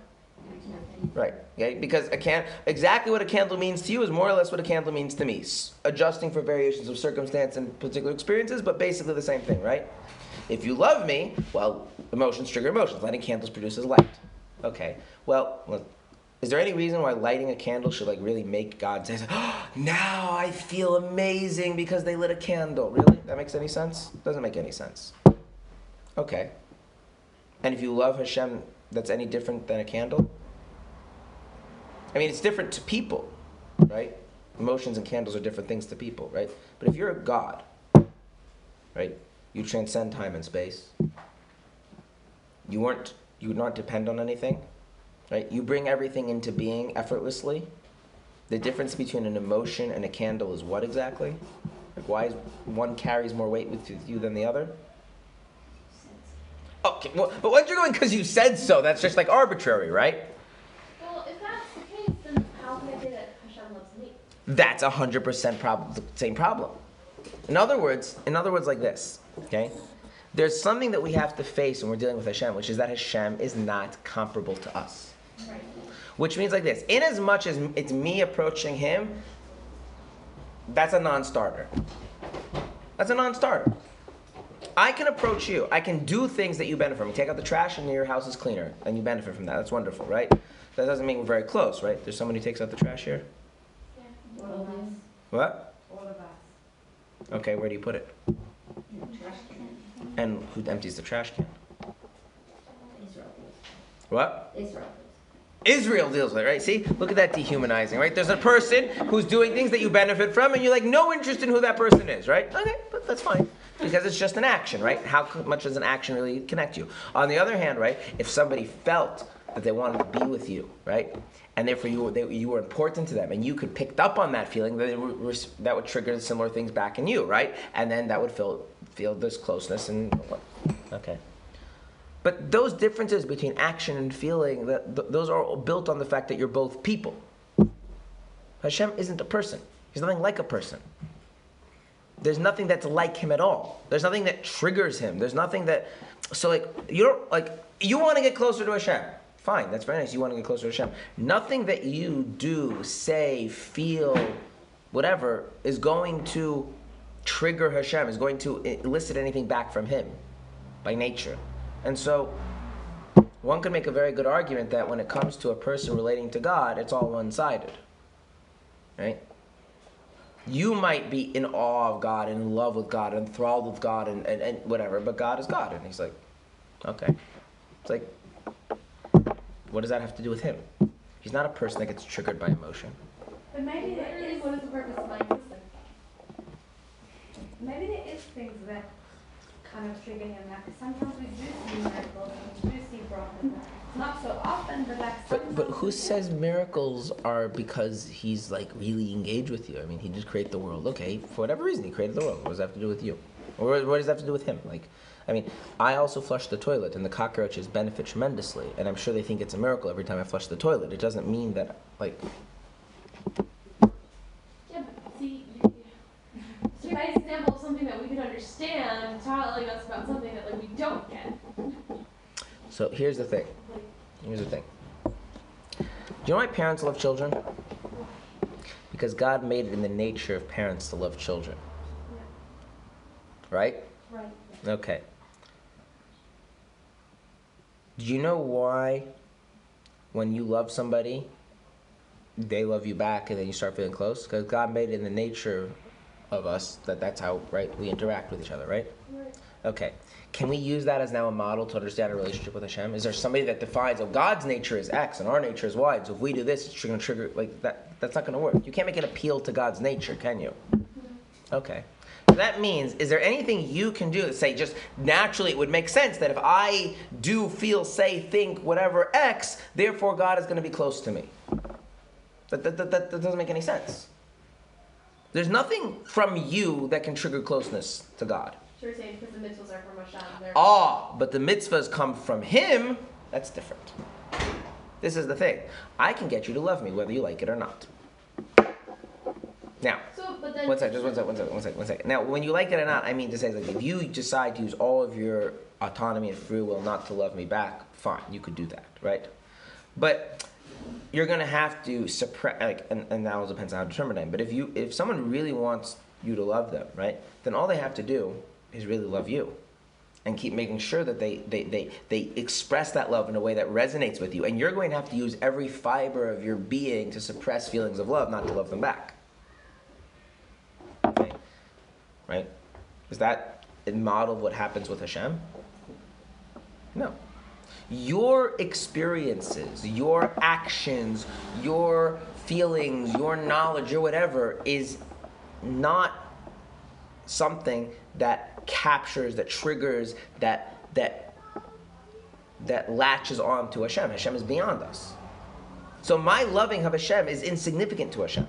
A: right. Okay. Because a can exactly what a candle means to you is more or less what a candle means to me. Adjusting for variations of circumstance and particular experiences, but basically the same thing, right? If you love me, well, emotions trigger emotions. Lighting candles produces light. Okay. Well, well, is there any reason why lighting a candle should like really make God say, oh, (gasps) "Now I feel amazing because they lit a candle"? Really? That makes any sense? Doesn't make any sense. Okay. And if you love Hashem, that's any different than a candle? I mean, it's different to people, right? Emotions and candles are different things to people, right? But if you're a God, right? You transcend time and space. You weren't you would not depend on anything, right? You bring everything into being effortlessly. The difference between an emotion and a candle is what exactly? Like why is one carries more weight with you than the other? Okay, well, but what you're going because you said so, that's just like arbitrary, right?
B: Well, if that's the case, then how can I say that Hashem loves me?
A: That's a hundred percent problem. The same problem. In other words, in other words, like this. Okay, there's something that we have to face when we're dealing with Hashem, which is that Hashem is not comparable to us.
B: Right.
A: Which means like this: in as much as it's me approaching Him, that's a non-starter. That's a non-starter. I can approach you. I can do things that you benefit from. You take out the trash and your house is cleaner, and you benefit from that. That's wonderful, right? That doesn't mean we're very close, right? There's someone who takes out the trash here.
B: Yeah.
C: All of us.
A: What?
C: All of us.
A: Okay, where do you put it?
D: Trash can.
A: And who empties the trash can?
D: Israel.
A: What?
D: Israel.
A: Israel deals with it, right? See? Look at that dehumanizing, right? There's a person who's doing things that you benefit from, and you're like, no interest in who that person is, right? Okay, but that's fine. Because it's just an action, right? How much does an action really connect you? On the other hand, right, if somebody felt that they wanted to be with you, right, and therefore you were, they, you were important to them, and you could picked up on that feeling, would, res- that would trigger similar things back in you, right? And then that would feel feel this closeness and okay. But those differences between action and feeling, that th- those are all built on the fact that you're both people. Hashem isn't a person. He's nothing like a person. There's nothing that's like him at all. There's nothing that triggers him. There's nothing that so like you don't like you want to get closer to Hashem. Fine, that's very nice. You want to get closer to Hashem. Nothing that you do, say, feel, whatever, is going to trigger Hashem, is going to elicit anything back from him by nature. And so one could make a very good argument that when it comes to a person relating to God, it's all one sided. Right? You might be in awe of God, in love with God, enthralled with God, and, and, and whatever, but God is God. And he's like, okay. It's like, what does that have to do with him? He's not a person that gets triggered by emotion.
C: But maybe there
B: Literally,
C: is
B: what is the purpose of my existence?
C: maybe there is things that kind of trigger him. Like sometimes we do see miracles and we do see prophets. Not so often, but like
A: But but who
C: we do.
A: says miracles are because he's like really engaged with you? I mean, he did create the world. Okay, for whatever reason, he created the world. What does that have to do with you? Or what does that have to do with him? Like, I mean, I also flush the toilet, and the cockroaches benefit tremendously. And I'm sure they think it's a miracle every time I flush the toilet. It doesn't mean that like
B: Yeah, but see, you, nice example of something that we can understand telling us about something that like we don't get.
A: So here's the thing. Here's the thing. Do you know why parents love children? Because God made it in the nature of parents to love children. Right?
B: Right.
A: Okay. Do you know why when you love somebody, they love you back and then you start feeling close? Because God made it in the nature of us that that's how, right, we interact with each other, right?
B: Right.
A: Okay. Can we use that as now a model to understand our relationship with Hashem? Is there somebody that defines, oh, God's nature is X and our nature is Y, so if we do this, it's going to trigger, like, that? that's not going to work. You can't make an appeal to God's nature, can you? Mm-hmm. Okay. That means, is there anything you can do that say, just naturally, it would make sense that if I do, feel, say, think, whatever X, therefore God is going to be close to me? That, that, that, that, doesn't make any sense. There's nothing from you that can trigger closeness to God.
B: So you're saying because the mitzvahs are from Hashem.
A: Ah, but the mitzvahs come from him, that's different. This is the thing. I can get you to love me whether you like it or not. Now,
B: So, then.
A: one second, just one second, one second, one second, one second. Now, when you like it or not, I mean to say, like, if you decide to use all of your autonomy and free will not to love me back, fine, you could do that, right? But you're gonna have to suppress, like, and, and that all depends on how determined I am. But if you, if someone really wants you to love them, right, then all they have to do is really love you, and keep making sure that they they they they express that love in a way that resonates with you. And you're going to have to use every fiber of your being to suppress feelings of love, not to love them back. Right? Is that a model of what happens with Hashem? No. Your experiences, your actions, your feelings, your knowledge, your whatever is not something that captures, that triggers, that that that latches on to Hashem. Hashem is beyond us. So my loving of Hashem is insignificant to Hashem.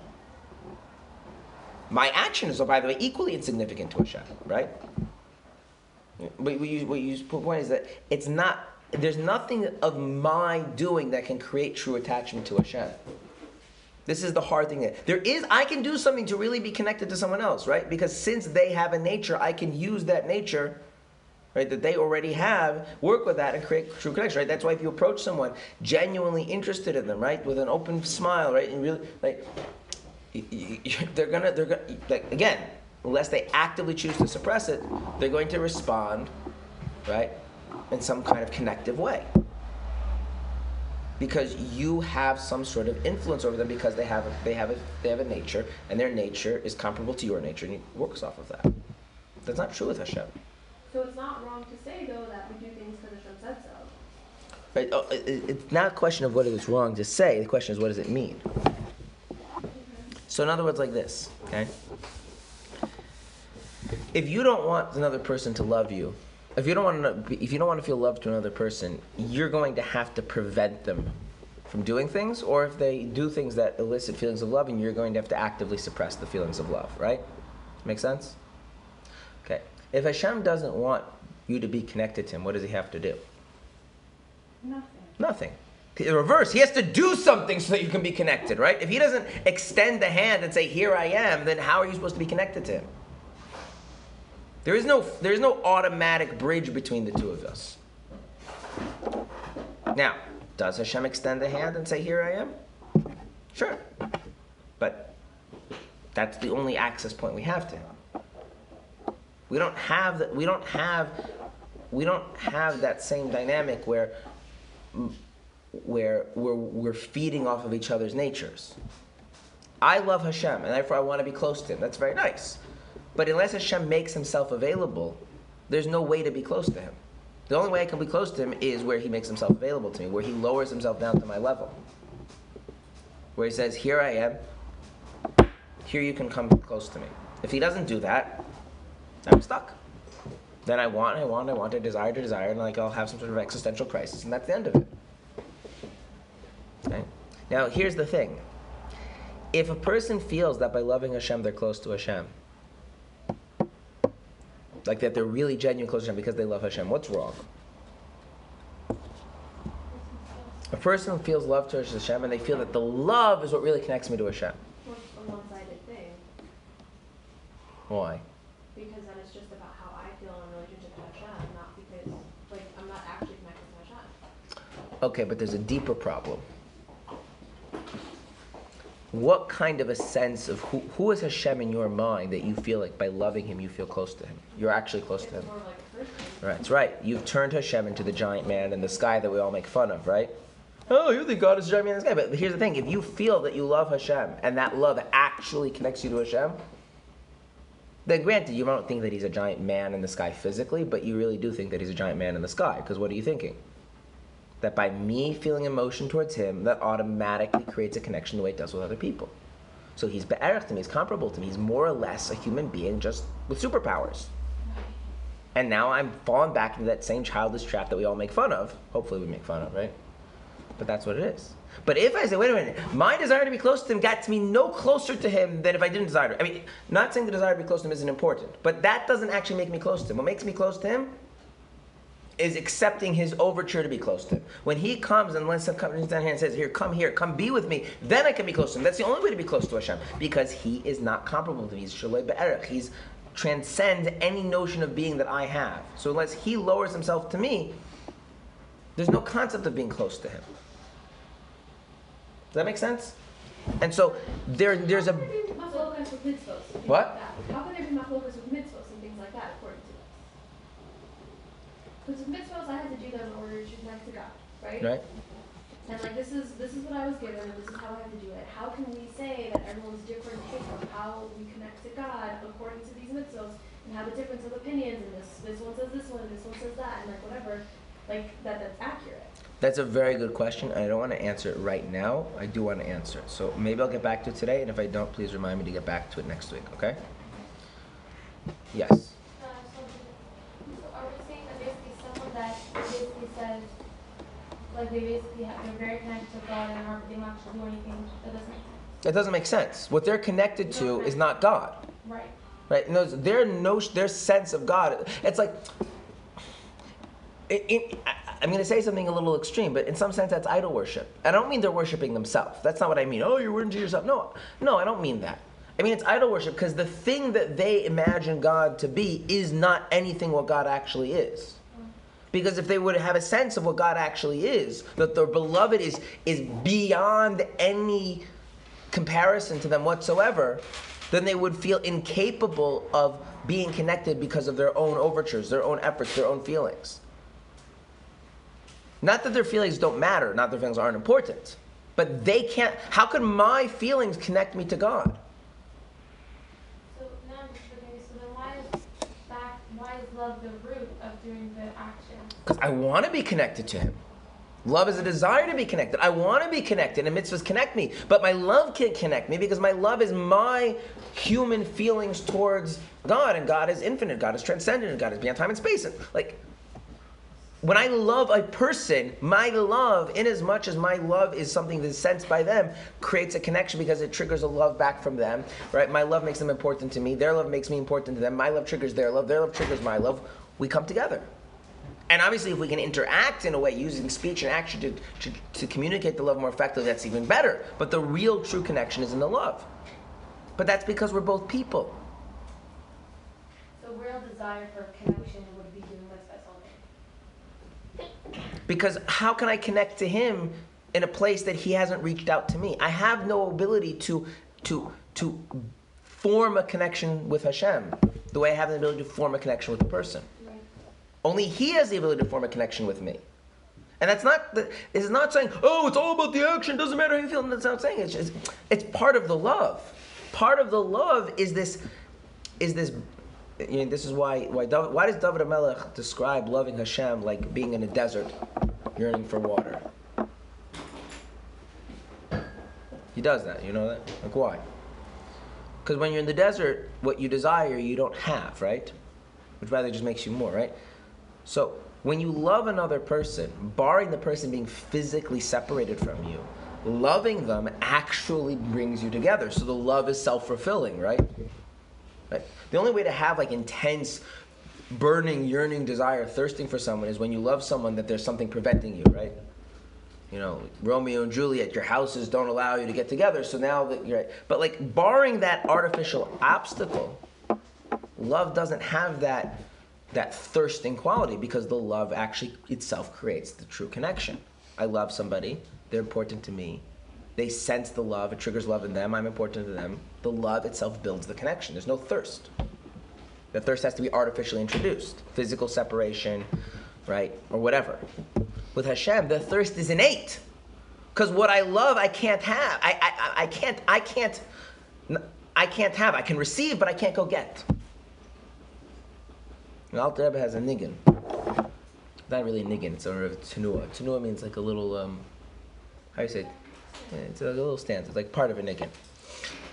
A: My actions are, by the way, equally insignificant to Hashem, right? But what you, what you point is that it's not, there's nothing of my doing that can create true attachment to Hashem. This is the hard thing. There is, I can do something to really be connected to someone else, right? Because since they have a nature, I can use that nature, right, that they already have, work with that and create true connection, right? That's why if you approach someone genuinely interested in them, right, with an open smile, right, and really, like, (laughs) they're gonna, they're gonna, like, again, unless they actively choose to suppress it, they're going to respond, right, in some kind of connective way because you have some sort of influence over them because they have a, they have a, they have a nature and their nature is comparable to your nature and it works off of that. That's not true with Hashem.
B: So it's not wrong to say though that we do things because Hashem said so.
A: Right? Oh, it- it- it's not a question of what it is wrong to say. The question is what does it mean. So in other words, like this, okay? If you don't want another person to love you, if you don't want to, be- if you don't want to feel love to another person, you're going to have to prevent them from doing things, or if they do things that elicit feelings of love, and you're going to have to actively suppress the feelings of love, right? Make sense? Okay. If Hashem doesn't want you to be connected to Him, what does He have to do?
C: Nothing.
A: Nothing. Reverse, he has to do something so that you can be connected, right? If he doesn't extend the hand and say, "Here I am," then how are you supposed to be connected to him? There is no there is no automatic bridge between the two of us. Now, does Hashem extend the hand and say, "Here I am"? Sure, but that's the only access point we have to him. We don't have that. We don't have. We don't have that same dynamic where where we're, we're feeding off of each other's natures. I love Hashem, and therefore I want to be close to Him. That's very nice. But unless Hashem makes Himself available, there's no way to be close to Him. The only way I can be close to Him is where He makes Himself available to me, where He lowers Himself down to my level. Where He says, Here I am, here you can come close to me. If He doesn't do that, I'm stuck. Then I want, I want, I want, I desire, to desire, and like I'll have some sort of existential crisis, and that's the end of it. Now, here's the thing. If a person feels that by loving Hashem they're close to Hashem, like that they're really genuine close to Hashem because they love Hashem, what's wrong? A person feels love to Hashem and they feel that the love is what really connects me to Hashem.
B: Well, it's a one-sided thing
A: Why?
B: because then it's just about how I feel in relationship to Hashem, not because like I'm not actually connected to Hashem.
A: Okay, but there's a deeper problem. What kind of a sense of who, who is Hashem in your mind that you feel like by loving Him you feel close to Him? You're actually close to Him.
B: like.
A: Right, that's right. You've turned Hashem into the giant man in the sky that we all make fun of, right? Oh, you think God is a giant man in the sky. But here's the thing if you feel that you love Hashem and that love actually connects you to Hashem, then granted, you don't think that he's a giant man in the sky physically, but you really do think that he's a giant man in the sky. Because what are you thinking? That by me feeling emotion towards him, that automatically creates a connection the way it does with other people. So he's be'erich to me, he's comparable to me, he's more or less a human being just with superpowers. And now I'm falling back into that same childish trap that we all make fun of. Hopefully, we make fun of, right? But that's what it is. But if I say, wait a minute, my desire to be close to him got me no closer to him than if I didn't desire to. I mean, not saying the desire to be close to him isn't important, but that doesn't actually make me close to him. What makes me close to him is accepting his overture to be close to him. When he comes and lets him come down here and says, Here, come here, come be with me, then I can be close to him. That's the only way to be close to Hashem. Because he is not comparable to me. He's Shaloi Be'erech. He's transcends any notion of being that I have. So unless he lowers himself to me, there's no concept of being close to him. Does that make sense? And so there, there's a
B: How can there be machlokas with mitzvos? and things
A: What?
B: How can there be machlokas with mitzvos and things like that according to this? Because mitzvos, I had to do them in order to connect to God, right?
A: right.
B: And like this is this is what I was given, and this is how I have to do it. How can we say that everyone's different take on how we connect to God according to these mitzvos and have a difference of opinions? And this this one says this one, and this one says that, and like whatever, like that that's accurate.
A: That's a very good question. I don't want to answer it right now. I do want to answer it. So maybe I'll get back to it today, and if I don't, please remind me to get back to it next week, okay? Yes.
C: Uh, so, so are we saying that basically someone that basically says, like they basically have, they're very connected to God and aren't, they don't actually do anything, that doesn't make sense?
A: Doesn't make sense. What they're connected to is not God.
C: Right.
A: Right? Those, their notion, their sense of God, it's like, it, it, I, I'm going to say something a little extreme, but in some sense, that's idol worship. I don't mean they're worshiping themselves. That's not what I mean. Oh, you're worshiping yourself. No, no, I don't mean that. I mean it's idol worship because the thing that they imagine God to be is not anything what God actually is. Because if they would have a sense of what God actually is, that their beloved is is beyond any comparison to them whatsoever, then they would feel incapable of being connected because of their own overtures, their own efforts, their own feelings. Not that their feelings don't matter, not that their feelings aren't important, but they can't. How could my feelings connect me to God?
C: So so then why is why is love the root of doing the action?
A: Because I want to be connected to Him. Love is a desire to be connected. I want to be connected, and mitzvahs connect me. But my love can't connect me because my love is my human feelings towards God, and God is infinite. God is transcendent. God is beyond time and space. And like, when I love a person, my love, in as much as my love is something that's sensed by them, creates a connection because it triggers a love back from them. Right? My love makes them important to me. Their love makes me important to them. My love triggers their love. Their love triggers my love. We come together. And obviously, if we can interact in a way using speech and action to, to, to communicate the love more effectively, that's even better. But the real true connection is in the love. But that's because we're both people.
C: So real desire for connection would be doing this by something.
A: Because how can I connect to him in a place that he hasn't reached out to me? I have no ability to to to form a connection with Hashem the way I have the ability to form a connection with a person. Only he has the ability to form a connection with me. And that's not the, it's not saying, oh, it's all about the action, doesn't matter how you feel. That's not saying. It's just it's part of the love. Part of the love is this is this you know, this is why why David, why does David Melech describe loving Hashem like being in a desert, yearning for water? He does that. You know that? Like why? Because when you're in the desert, what you desire you don't have, right? Which rather just makes you more, right? So when you love another person, barring the person being physically separated from you, loving them actually brings you together. So the love is self-fulfilling, right? Right? The only way to have like intense, burning, yearning desire, thirsting for someone is when you love someone that there's something preventing you, right? You know, Romeo and Juliet, your houses don't allow you to get together, so now that you're but like barring that artificial obstacle, love doesn't have that that thirsting quality because the love actually itself creates the true connection. I love somebody, they're important to me. They sense the love, it triggers love in them, I'm important to them. The love itself builds the connection. There's no thirst. The thirst has to be artificially introduced. Physical separation, right? Or whatever. With Hashem, the thirst is innate. Because what I love, I can't have. I, I, I can't, I can't, I can't have. I can receive, but I can't go get. And Alter Rebbe has a niggin. Not really a niggin, it's a tenua. Tenua means like a little, um, how do you say it? It's a little stanza. It's like part of a niggin.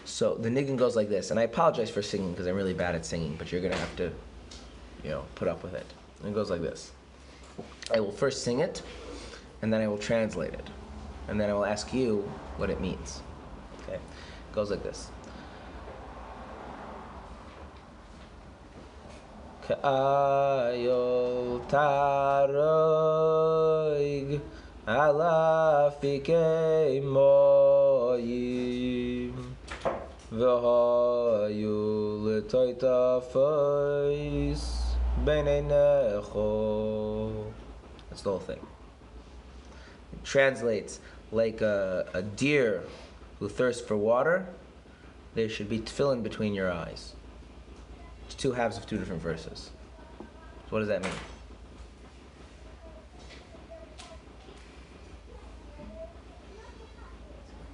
A: So the niggin goes like this, and I apologize for singing because I'm really bad at singing, but you're gonna have to, you know, put up with it. It goes like this. I will first sing it, and then I will translate it. and then I will ask you what it means. Okay, it goes like this. Ka'ayol taroig ala fikei moyim v'hayu l'toitafos b'neinecho That's the whole thing. It translates like a, a deer who thirsts for water, there should be tefillin between your eyes. Two halves of two different verses. So what does that mean?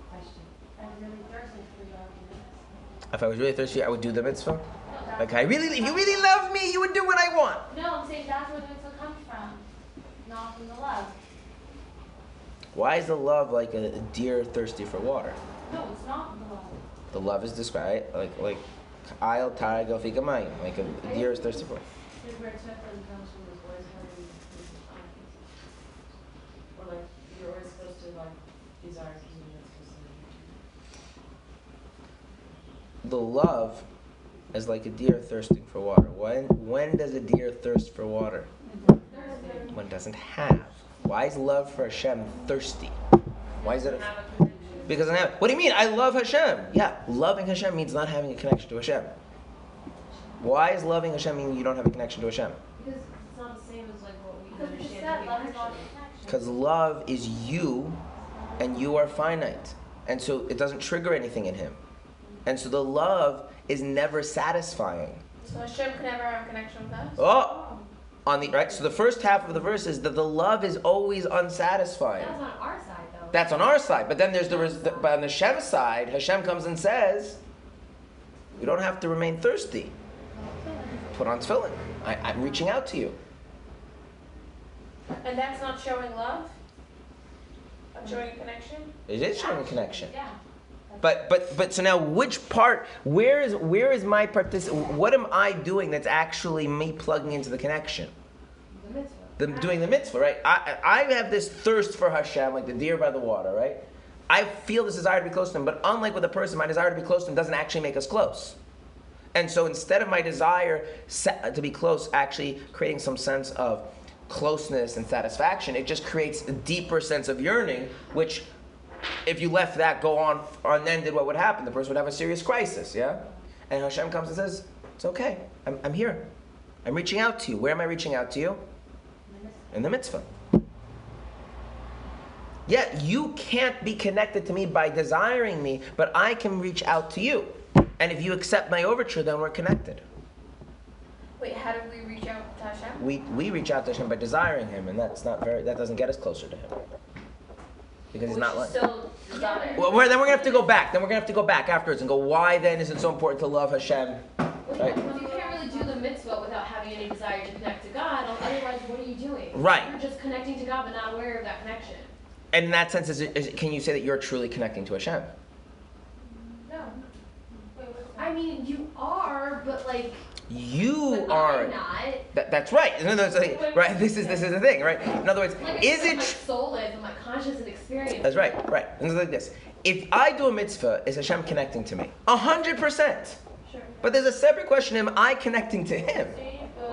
B: Question. I'm really thirsty for the arguments.
A: If I was really thirsty, I would do the mitzvah.
B: No,
A: Like I really, if you really love me, you would do what I want.
B: No, I'm saying that's where the mitzvah comes from, not from the love.
A: Why is the love like a deer thirsty for water?
B: No, it's not the love.
A: The love is described like like I'll tarago fikamayim, like a deer is thirsty for. The love is like a deer thirsting for water. When when does a deer thirst for water? When doesn't have. Why is love for Hashem thirsty? Why is it?
E: a.
A: Because I have. What do you mean? I love Hashem. Yeah, loving Hashem means not having a connection to Hashem. Why is loving Hashem mean you don't have a connection to Hashem?
B: Because it's not the same as like what we
C: Because we just
B: understand
C: said love is not
B: connection.
C: connection.
A: Because love is you, and you are finite, and so it doesn't trigger anything in Him, and so the love is never satisfying.
F: So Hashem can never have a connection with us?
A: Oh, on the right. So the first half of the verse is that the love is always unsatisfying.
B: That's on our side though.
A: That's on our side, but then there's the, res- but on the Hashem side, Hashem comes and says, "You don't have to remain thirsty. Put on tefillin. I, I'm reaching out to you."
F: And that's not showing love? Not showing a connection?
A: It is showing a connection.
B: Yeah.
A: But but but so now, which part? Where is where is my partic- What am I doing that's actually me plugging into the connection?
B: The
A: doing the mitzvah, right? I I have this thirst for Hashem, like the deer by the water, right? I feel this desire to be close to Him, but unlike with a person, my desire to be close to Him doesn't actually make us close. And so instead of my desire to be close actually creating some sense of closeness and satisfaction, it just creates a deeper sense of yearning, which if you left that go on unended, what would happen? The person would have a serious crisis, yeah? And Hashem comes and says, It's okay. I'm, I'm here. I'm reaching out to you. Where am I reaching out to you? In the mitzvah. Yet you can't be connected to me by desiring me, but I can reach out to you. And if you accept my overture, then we're connected.
F: Wait, how do we reach out to Hashem?
A: We, we reach out to Hashem by desiring Him, and that's not very. That doesn't get us closer to Him, because He's not like.
F: still desire.
A: Well, we're, then we're gonna have to go back. Then we're gonna have to go back afterwards and go. Why then is it so important to love Hashem? Right. Right.
B: You're just connecting to God, but not aware of that connection.
A: And in that sense, is it, is it, can you say that you're truly connecting to Hashem?
B: No. I mean, you are, but like,
A: You
B: but
A: are. That, that's right. No, no, it's like- right. This is this is the thing, right? In other words,
B: Like
A: is it?
B: my soul is, and my conscious and experience.
A: That's right, right. And it's like this. If I do a mitzvah, is Hashem connecting to me? A hundred percent.
B: Sure.
A: But there's a separate question: Am I connecting to Him?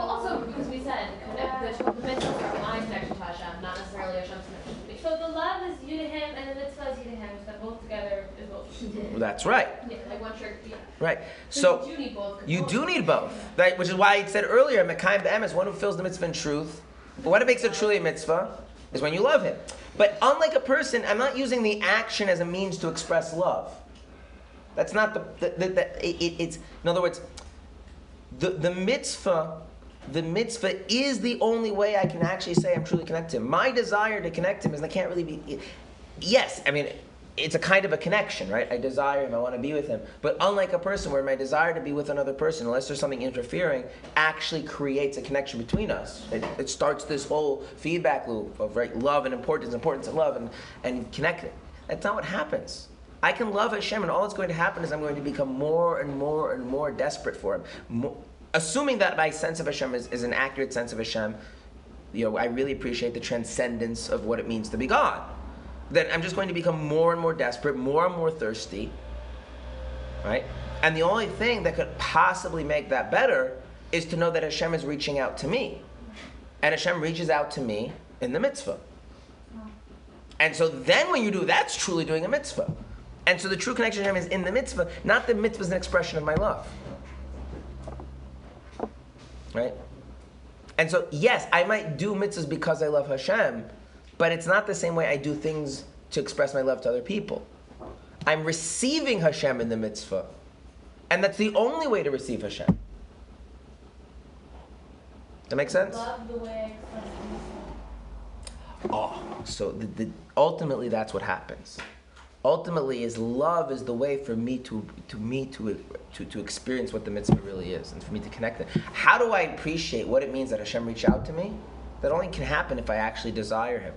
B: Well, also because we said connect, the, the mitzvahs are connection to Hashem, not necessarily Hashem's connection to.
C: So the love is you to him and the mitzvah is you to him. So both together is both.
A: That's right,
B: Yeah, like one trick. Yeah.
A: right.
B: So,
A: So
B: you do need both.
A: you do need both, right? Which is why I said earlier, Mekayim Be'emes, one who fills the mitzvah in truth. But what makes it truly a mitzvah is when you love Him. But unlike a person, I'm not using the action as a means to express love. That's not the, the, the, the it- it's in other words, the the mitzvah, the mitzvah is the only way I can actually say I'm truly connected to him. My desire to connect to him is I can't really be. Yes, I mean it's a kind of a connection, right? I desire him, I want to be with him. But unlike a person where my desire to be with another person, unless there's something interfering, actually creates a connection between us. It, it starts this whole feedback loop of right love and importance, importance and love, and and connecting. That's not what happens. I can love Hashem, and all that's going to happen is I'm going to become more and more and more desperate for Him. Mo- assuming that my sense of Hashem is, is an accurate sense of Hashem, you know, I really appreciate the transcendence of what it means to be God. then I'm just going to become more and more desperate, more and more thirsty, right? And the only thing that could possibly make that better is to know that Hashem is reaching out to me. And Hashem reaches out to me in the mitzvah. And so then when you do, that's truly doing a mitzvah. And so the true connection to Hashem is in the mitzvah, not the mitzvah is an expression of my love. Right? And so, yes, I might do mitzvahs because I love Hashem, but it's not the same way I do things to express my love to other people. I'm receiving Hashem in the mitzvah. And that's the only way to receive Hashem. That makes sense?
B: Love the way I express myself.
A: Oh, ah, so the, the, ultimately that's what happens. Ultimately, is love is the way for me to to me to, to to experience what the mitzvah really is, and for me to connect it. How do I appreciate what it means that Hashem reached out to me? That only can happen if I actually desire Him,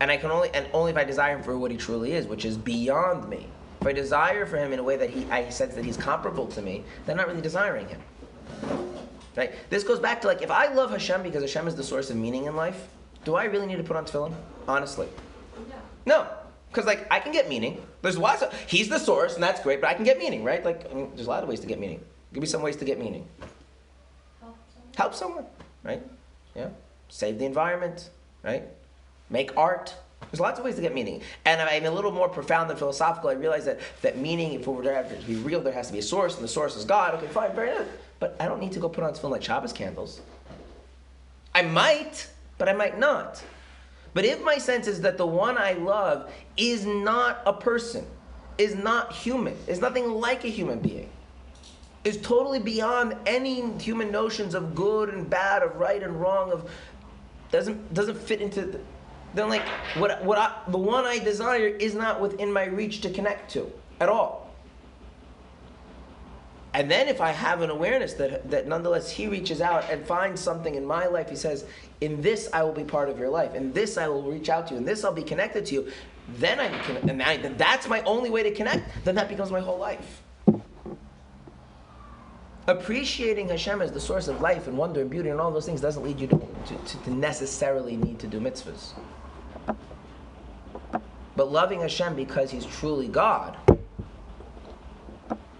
A: and I can only and only if I desire Him for what He truly is, which is beyond me. If I desire for Him in a way that He I sense that He's comparable to me, then I'm not really desiring Him. Right? This goes back to like if I love Hashem because Hashem is the source of meaning in life, do I really need to put on tefillin? Honestly. No. Because like I can get meaning. There's lots of he's the source and that's great, but I can get meaning, right? Like I mean, there's a lot of ways to get meaning. Give me some ways to get meaning.
B: Help someone.
A: Help someone, right? Yeah. Save the environment, right? Make art. There's lots of ways to get meaning. And I'm a little more profound than philosophical. I realize that, that meaning, if we're to be real, there has to be a source, and the source is God. Okay, fine, very good. But I don't need to go put on tefillin like Shabbos candles. I might, but I might not. But if my sense is that the one I love is not a person, is not human, is nothing like a human being, is totally beyond any human notions of good and bad, of right and wrong, of doesn't doesn't fit into the, then like what what I, the one I desire is not within my reach to connect to at all. And then if I have an awareness that, that nonetheless he reaches out and finds something in my life, he says, in this I will be part of your life, in this I will reach out to you, in this I'll be connected to you, then I'm conne- and I, then that's my only way to connect, then that becomes my whole life. Appreciating Hashem as the source of life and wonder and beauty and all those things doesn't lead you to, to, to necessarily need to do mitzvahs. But loving Hashem because He's truly God,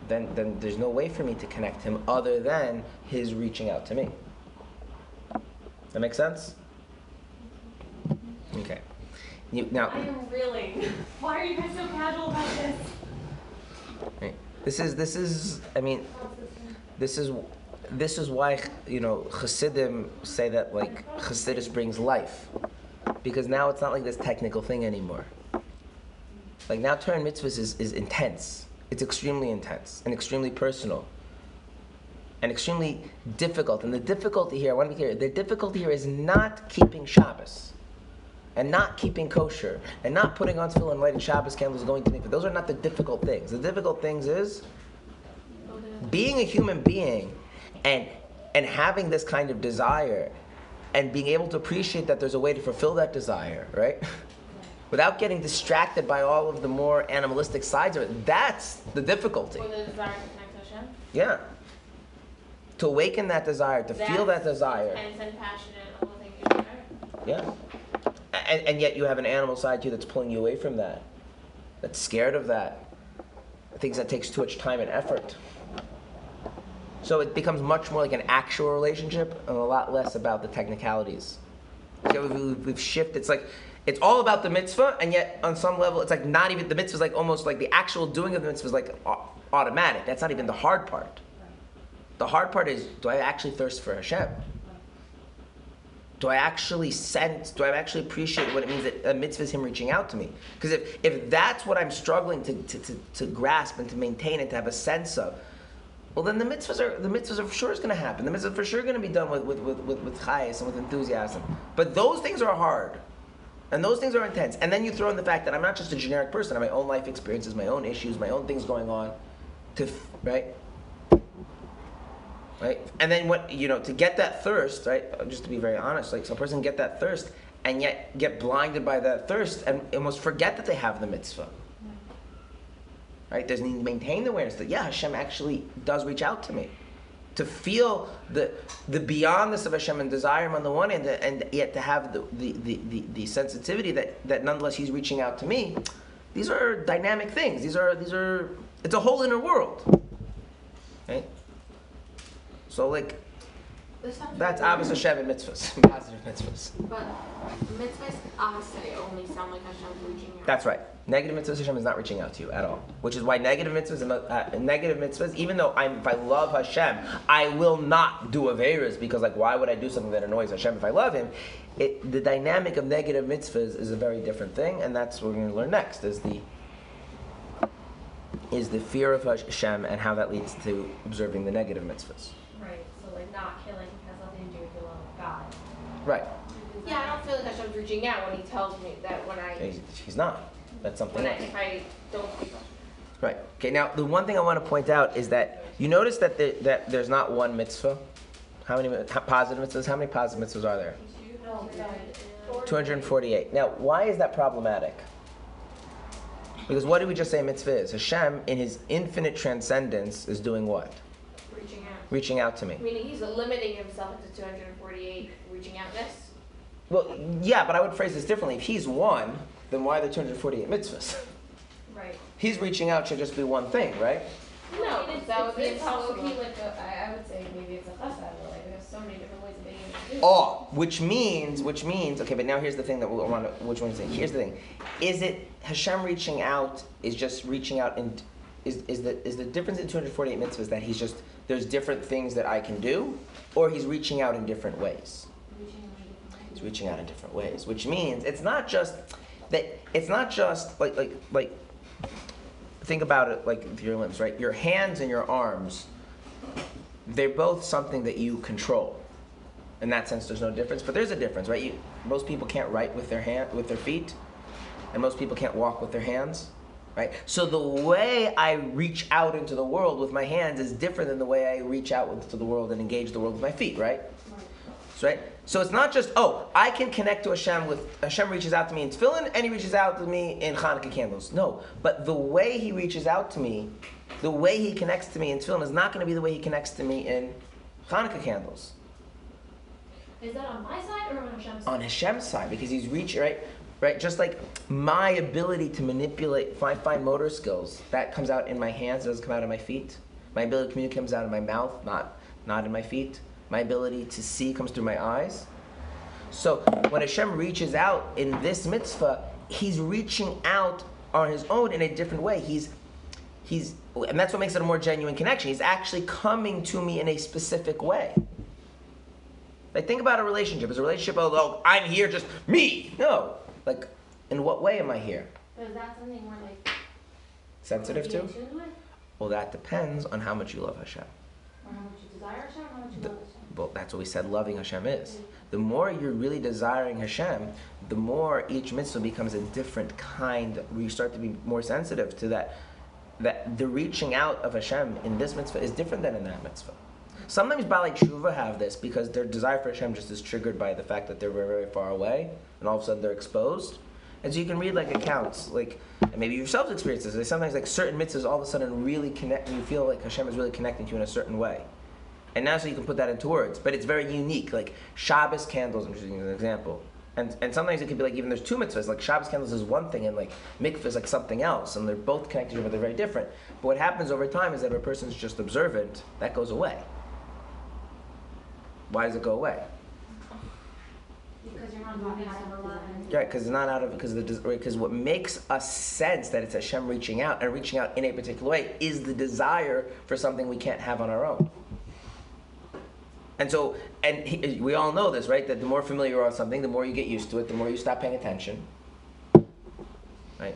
A: then, then there's no way for me to connect Him other than His reaching out to me. That makes sense? Okay. You, now,
F: I am reeling. (laughs) Why are you guys so casual about this?
A: right. this is this is I mean, this is this is why you know Chassidim say that like Chassidus brings life, because now it's not like this technical thing anymore. Like now, Torah mitzvahs is, is intense. It's extremely intense and extremely personal. And extremely difficult. And the difficulty here, I want to be clear, the difficulty here is not keeping Shabbos. And not keeping kosher. And not putting on tefillin and lighting Shabbos candles going to mikveh. Those are not the difficult things. The difficult things is being a human being and and having this kind of desire and being able to appreciate that there's a way to fulfill that desire, right? (laughs) Without getting distracted by all of the more animalistic sides of it. That's the difficulty.
F: For the desire to connect to Hashem.
A: Yeah. To awaken that desire, to feel that desire.
F: Intense and passionate, the whole thing.
A: Yeah. And, and yet you have an animal side to you that's pulling you away from that. That's scared of that. Thinks that takes too much time and effort. So it becomes much more like an actual relationship and a lot less about the technicalities. So we've, we've shifted. It's like it's all about the mitzvah, and yet on some level, it's like not even the mitzvah is like almost like the actual doing of the mitzvah is like automatic. That's not even the hard part. The hard part is do I actually thirst for Hashem? Do I actually sense, do I actually appreciate what it means that a mitzvah is Him reaching out to me? Because if, if that's what I'm struggling to, to, to, to grasp and to maintain and to have a sense of, well, then the mitzvahs are the mitzvahs are for sure is going to happen. The mitzvahs are for sure going to be done with with with with, with chayas and with enthusiasm. But those things are hard, and those things are intense. And then you throw in the fact that I'm not just a generic person. I have my own life experiences, my own issues, my own things going on. To right, right, and then what you know to get that thirst, right? Just to be very honest, like some person get that thirst and yet get blinded by that thirst and almost forget that they have the mitzvah right? There's need to maintain the awareness that yeah, Hashem actually does reach out to me, to feel the the beyondness of Hashem and desire Him on the one end, and yet to have the the, the, the, the sensitivity that, that nonetheless He's reaching out to me. These are dynamic things. These are these are it's a whole inner world. Right? So like that's
G: really
A: Abbas
G: weird,
A: Hashem and mitzvahs, (laughs) positive mitzvahs.
G: But mitzvahs obviously only sound like Hashem's reaching out.
A: That's right. Negative mitzvahs Hashem is not reaching out to you at all. Which is why negative mitzvahs, uh, negative mitzvahs, even though I'm, if I love Hashem, I will not do averas because like why would I do something that annoys Hashem if I love Him? It, the dynamic of negative mitzvahs is a very different thing, and that's what we're going to learn next. Is the is the fear of Hashem and how that leads to observing the negative mitzvahs.
B: Right, not killing has nothing to do with the love of God.
A: Right.
G: Yeah, I don't feel like Hashem's reaching out when He tells me that when I
A: He's, he's not. That's something
G: when I if I don't.
A: Right. Okay. Now, the one thing I want to point out is that you notice that the, that there's not one mitzvah. How many how- positive mitzvahs? How many positive mitzvahs are there?
B: No, no.
A: 248. Now, why is that problematic? Because what did we just say mitzvah is? Hashem, in His infinite transcendence, is doing what?
G: Reaching out.
A: To me.
G: Meaning He's limiting Himself to 248 reaching out this.
A: Well, yeah, but I would phrase this differently. If He's one, then why are there 248 mitzvahs?
B: Right.
A: He's reaching out should just be one thing, right?
G: No,
B: I mean, it's,
G: that would be
B: it's
G: impossible.
B: low-key like a, I, I would say maybe it's a chesed, but like there's so many different ways of being able to do it.
A: Oh, which means, which means, okay, but now here's the thing that we'll want to, which one is it? Here's the thing. Is it Hashem reaching out is just reaching out and is, is the is the difference in 248 mitzvahs that he's just there's different things that I can do, or he's reaching out in different ways. He's reaching out in different ways, which means it's not just that it's not just like like like think about it like your limbs, right? Your hands and your arms, they're both something that you control. In that sense, there's no difference, but there's a difference, right? You, most people can't write with their hand with their feet, and most people can't walk with their hands, right? So the way I reach out into the world with my hands is different than the way I reach out into the world and engage the world with my feet, right? So, right? So it's not just oh I can connect to Hashem with Hashem reaches out to me in tefillin and He reaches out to me in Hanukkah candles. No, but the way He reaches out to me, the way He connects to me in tefillin is not going to be the way He connects to me in Hanukkah candles.
B: Is that on my side or on Hashem's side?
A: on Hashem's side because he's reaching right, right. Just like my ability to manipulate fine, fine motor skills that comes out in my hands, doesn't come out in my feet. My ability to communicate comes out of my mouth, not not in my feet. My ability to see comes through my eyes. So when Hashem reaches out in this mitzvah, he's reaching out on his own in a different way. He's he's and that's what makes it a more genuine connection. He's actually coming to me in a specific way. Like think about a relationship. Is a relationship of oh I'm here just me? No. Like in what way am I here?
B: But is that something we're like
A: Sensitive to?
B: in tune with?
A: Well, that depends on how much you love Hashem.
B: Or how much you desire Hashem, how much you
A: The-
B: love Hashem?
A: Well, that's what we said loving Hashem is. The more you're really desiring Hashem, the more each mitzvah becomes a different kind. You start to be more sensitive to that. That the reaching out of Hashem in this mitzvah is different than in that mitzvah. Sometimes Balei Tshuva have this because their desire for Hashem just is triggered by the fact that they're very, very far away, and all of a sudden they're exposed. And so you can read like accounts, like and maybe yourself experience this. Like sometimes like certain mitzvahs all of a sudden really connect, you feel like Hashem is really connecting to you in a certain way. And now so you can put that into words, but it's very unique. Like Shabbos candles, I'm just using as an example. And, and sometimes it could be like even there's two mitzvahs. Like Shabbos candles is one thing, and like mikvah is like something else, and they're both connected, but they're very different. But what happens over time is that if a person's just observant, that goes away. Why does it go away?
B: Because you're not moving out of love.
A: Right, because it's not out of because the because what makes us sense that it's Hashem reaching out and reaching out in a particular way is the desire for something we can't have on our own. And so, and he, we all know this, right? That the more familiar you are with something, the more you get used to it, the more you stop paying attention. Right?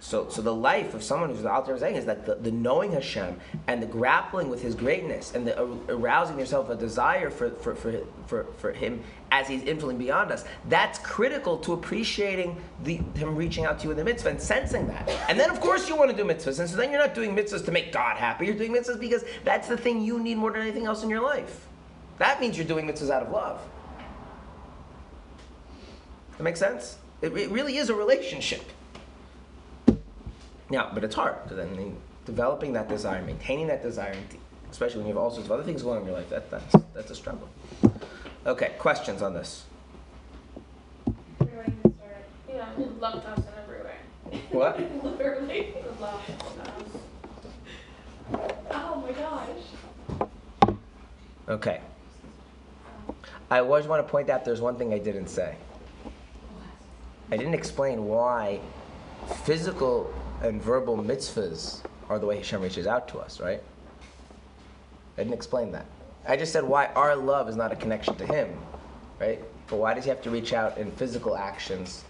A: So, so the life of someone who's the is saying is that the, the knowing Hashem and the grappling with His greatness and the arousing yourself a desire for, for, for, for, for Him as He's infinitely beyond us, that's critical to appreciating the, Him reaching out to you in the mitzvah and sensing that. And then, of course, you want to do mitzvahs. And so then you're not doing mitzvahs to make God happy. You're doing mitzvahs because that's the thing you need more than anything else in your life. That means you're doing mitzvahs out of love. That makes sense? It, it really is a relationship. Now, but it's hard because then developing that desire, maintaining that desire, especially when you have all sorts of other things going on in your life. That that's that's a struggle. Okay, questions on this?
B: Where do I even start?
G: Yeah, love house and everywhere.
A: What? (laughs)
B: Literally.
G: The love house.
B: Oh my gosh.
A: Okay. I always want to point out there's one thing I didn't say. I didn't explain why physical and verbal mitzvahs are the way Hashem reaches out to us, right? I didn't explain that. I just said why our love is not a connection to Him, right? But why does He have to reach out in physical actions,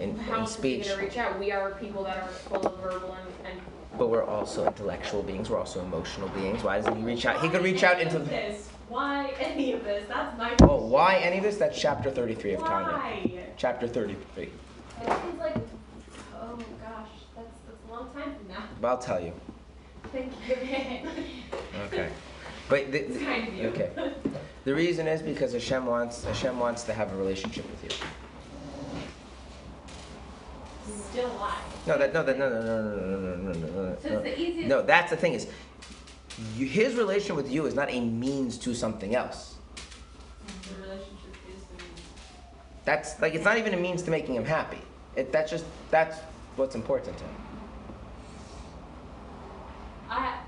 A: in,
G: How
A: in
G: else is he gonna reach out? We are people that are full of verbal and, and
A: But we're also intellectual beings. We're also emotional beings. Why doesn't He reach out? He could reach out into.
B: this. Why any of this? That's my
A: Oh, why any of this? That's chapter 33 of Tanya.
B: Why?
A: Chapter 33
B: long time from now.
A: But I'll tell you.
B: Thank you.
A: okay. (laughs) But the, the,
B: kind of you.
A: okay. The reason is because Hashem wants Hashem wants to have a relationship with you.
B: Still alive.
A: No, that no, that no, no, no, no, no, no, no, no.
B: So it's the easiest.
A: No, that's the thing is, you, his relation with you is not a means to something else.
E: The relationship is the means.
A: That's like it's not even a means to making him happy. It that's just that's what's important to him.
B: I,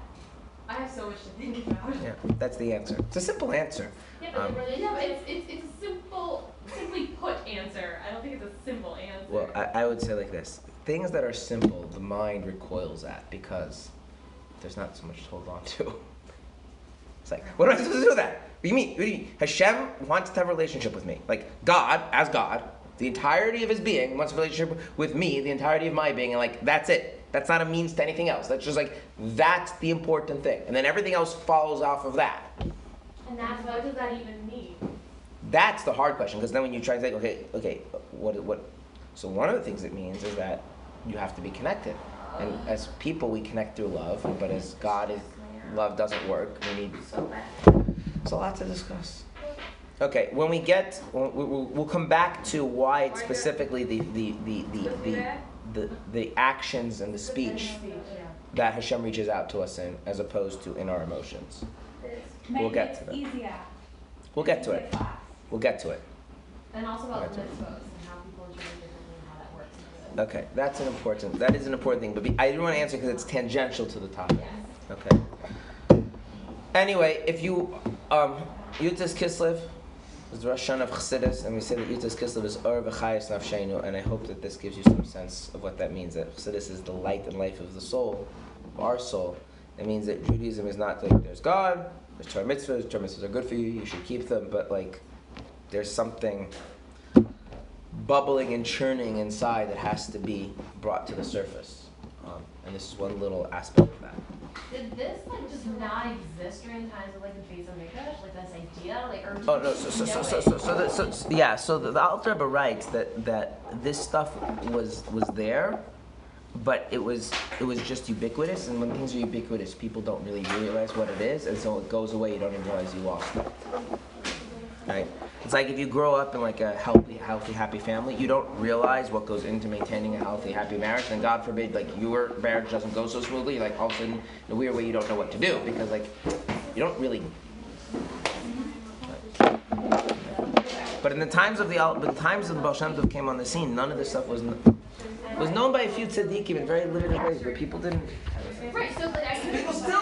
B: I have so much to think about.
A: Yeah, that's the answer. It's a simple answer.
B: Yeah, but
A: Um,
B: the yeah, but it's, it's, it's a simple, simply put answer. I don't think it's a simple answer.
A: Well, I, I would say like this: things that are simple, the mind recoils at because there's not so much to hold on to. (laughs) It's like, what am I supposed to do with that? What do you mean? What do you mean? Hashem wants to have a relationship with me. Like God, as God, the entirety of His being wants a relationship with me, the entirety of my being, and like that's it. That's not a means to anything else. That's just like that's the important thing, and then everything else follows off of that.
B: and that's, what does that even mean?
A: That's the hard question because then when you try to think, okay, okay, what, what? So one of the things it means is that you have to be connected, and as people we connect through love, but as God is, love doesn't work. We need
B: So bad.
A: it's a lot to discuss. Okay, when we get, we'll, we'll, we'll come back to why it's specifically the the the the the, the, the actions and the speech that Hashem reaches out to us in, as opposed to in our emotions. We'll get to that. We'll get to it. We'll get to it.
B: And also about the mitzvahs and how people differently and how that works.
A: Okay, that's an important. That is an important thing, but be, I didn't want to answer because it's tangential to the topic. Okay. Anyway, if you um, Yud Tes Kislev the Rosh Hashanah of Chassidus, and we say that Yud Tes Kislev is Ur v'Chayis Nafsheinu, and I hope that this gives you some sense of what that means. That Chassidus is the light and life of the soul, of our soul. It means that Judaism is not like there's God, there's Torah mitzvahs, Torah mitzvahs are good for you, you should keep them, but like there's something bubbling and churning inside that has to be brought to the surface. Um, and this is one little aspect of that.
B: Did this like just not exist during times of like the Beis Hamikdash, like this idea, like or
A: Oh no! So so so so so, so, so, so yeah. So the, the writes that that this stuff was was there, but it was it was just ubiquitous. And when things are ubiquitous, people don't really realize what it is, and so it goes away. You don't even realize you lost it. Right? It's like if you grow up in like a healthy, healthy, happy family, you don't realize what goes into maintaining a healthy, happy marriage. And God forbid, like your marriage doesn't go so smoothly, like all of a sudden, in a weird way, you don't know what to do because like you don't really But in the times of the Al- the times of the Baal Shem Tov came on the scene, none of this stuff was was known by a few tzaddikim in very limited ways, but people didn't.
B: right? So like
A: People still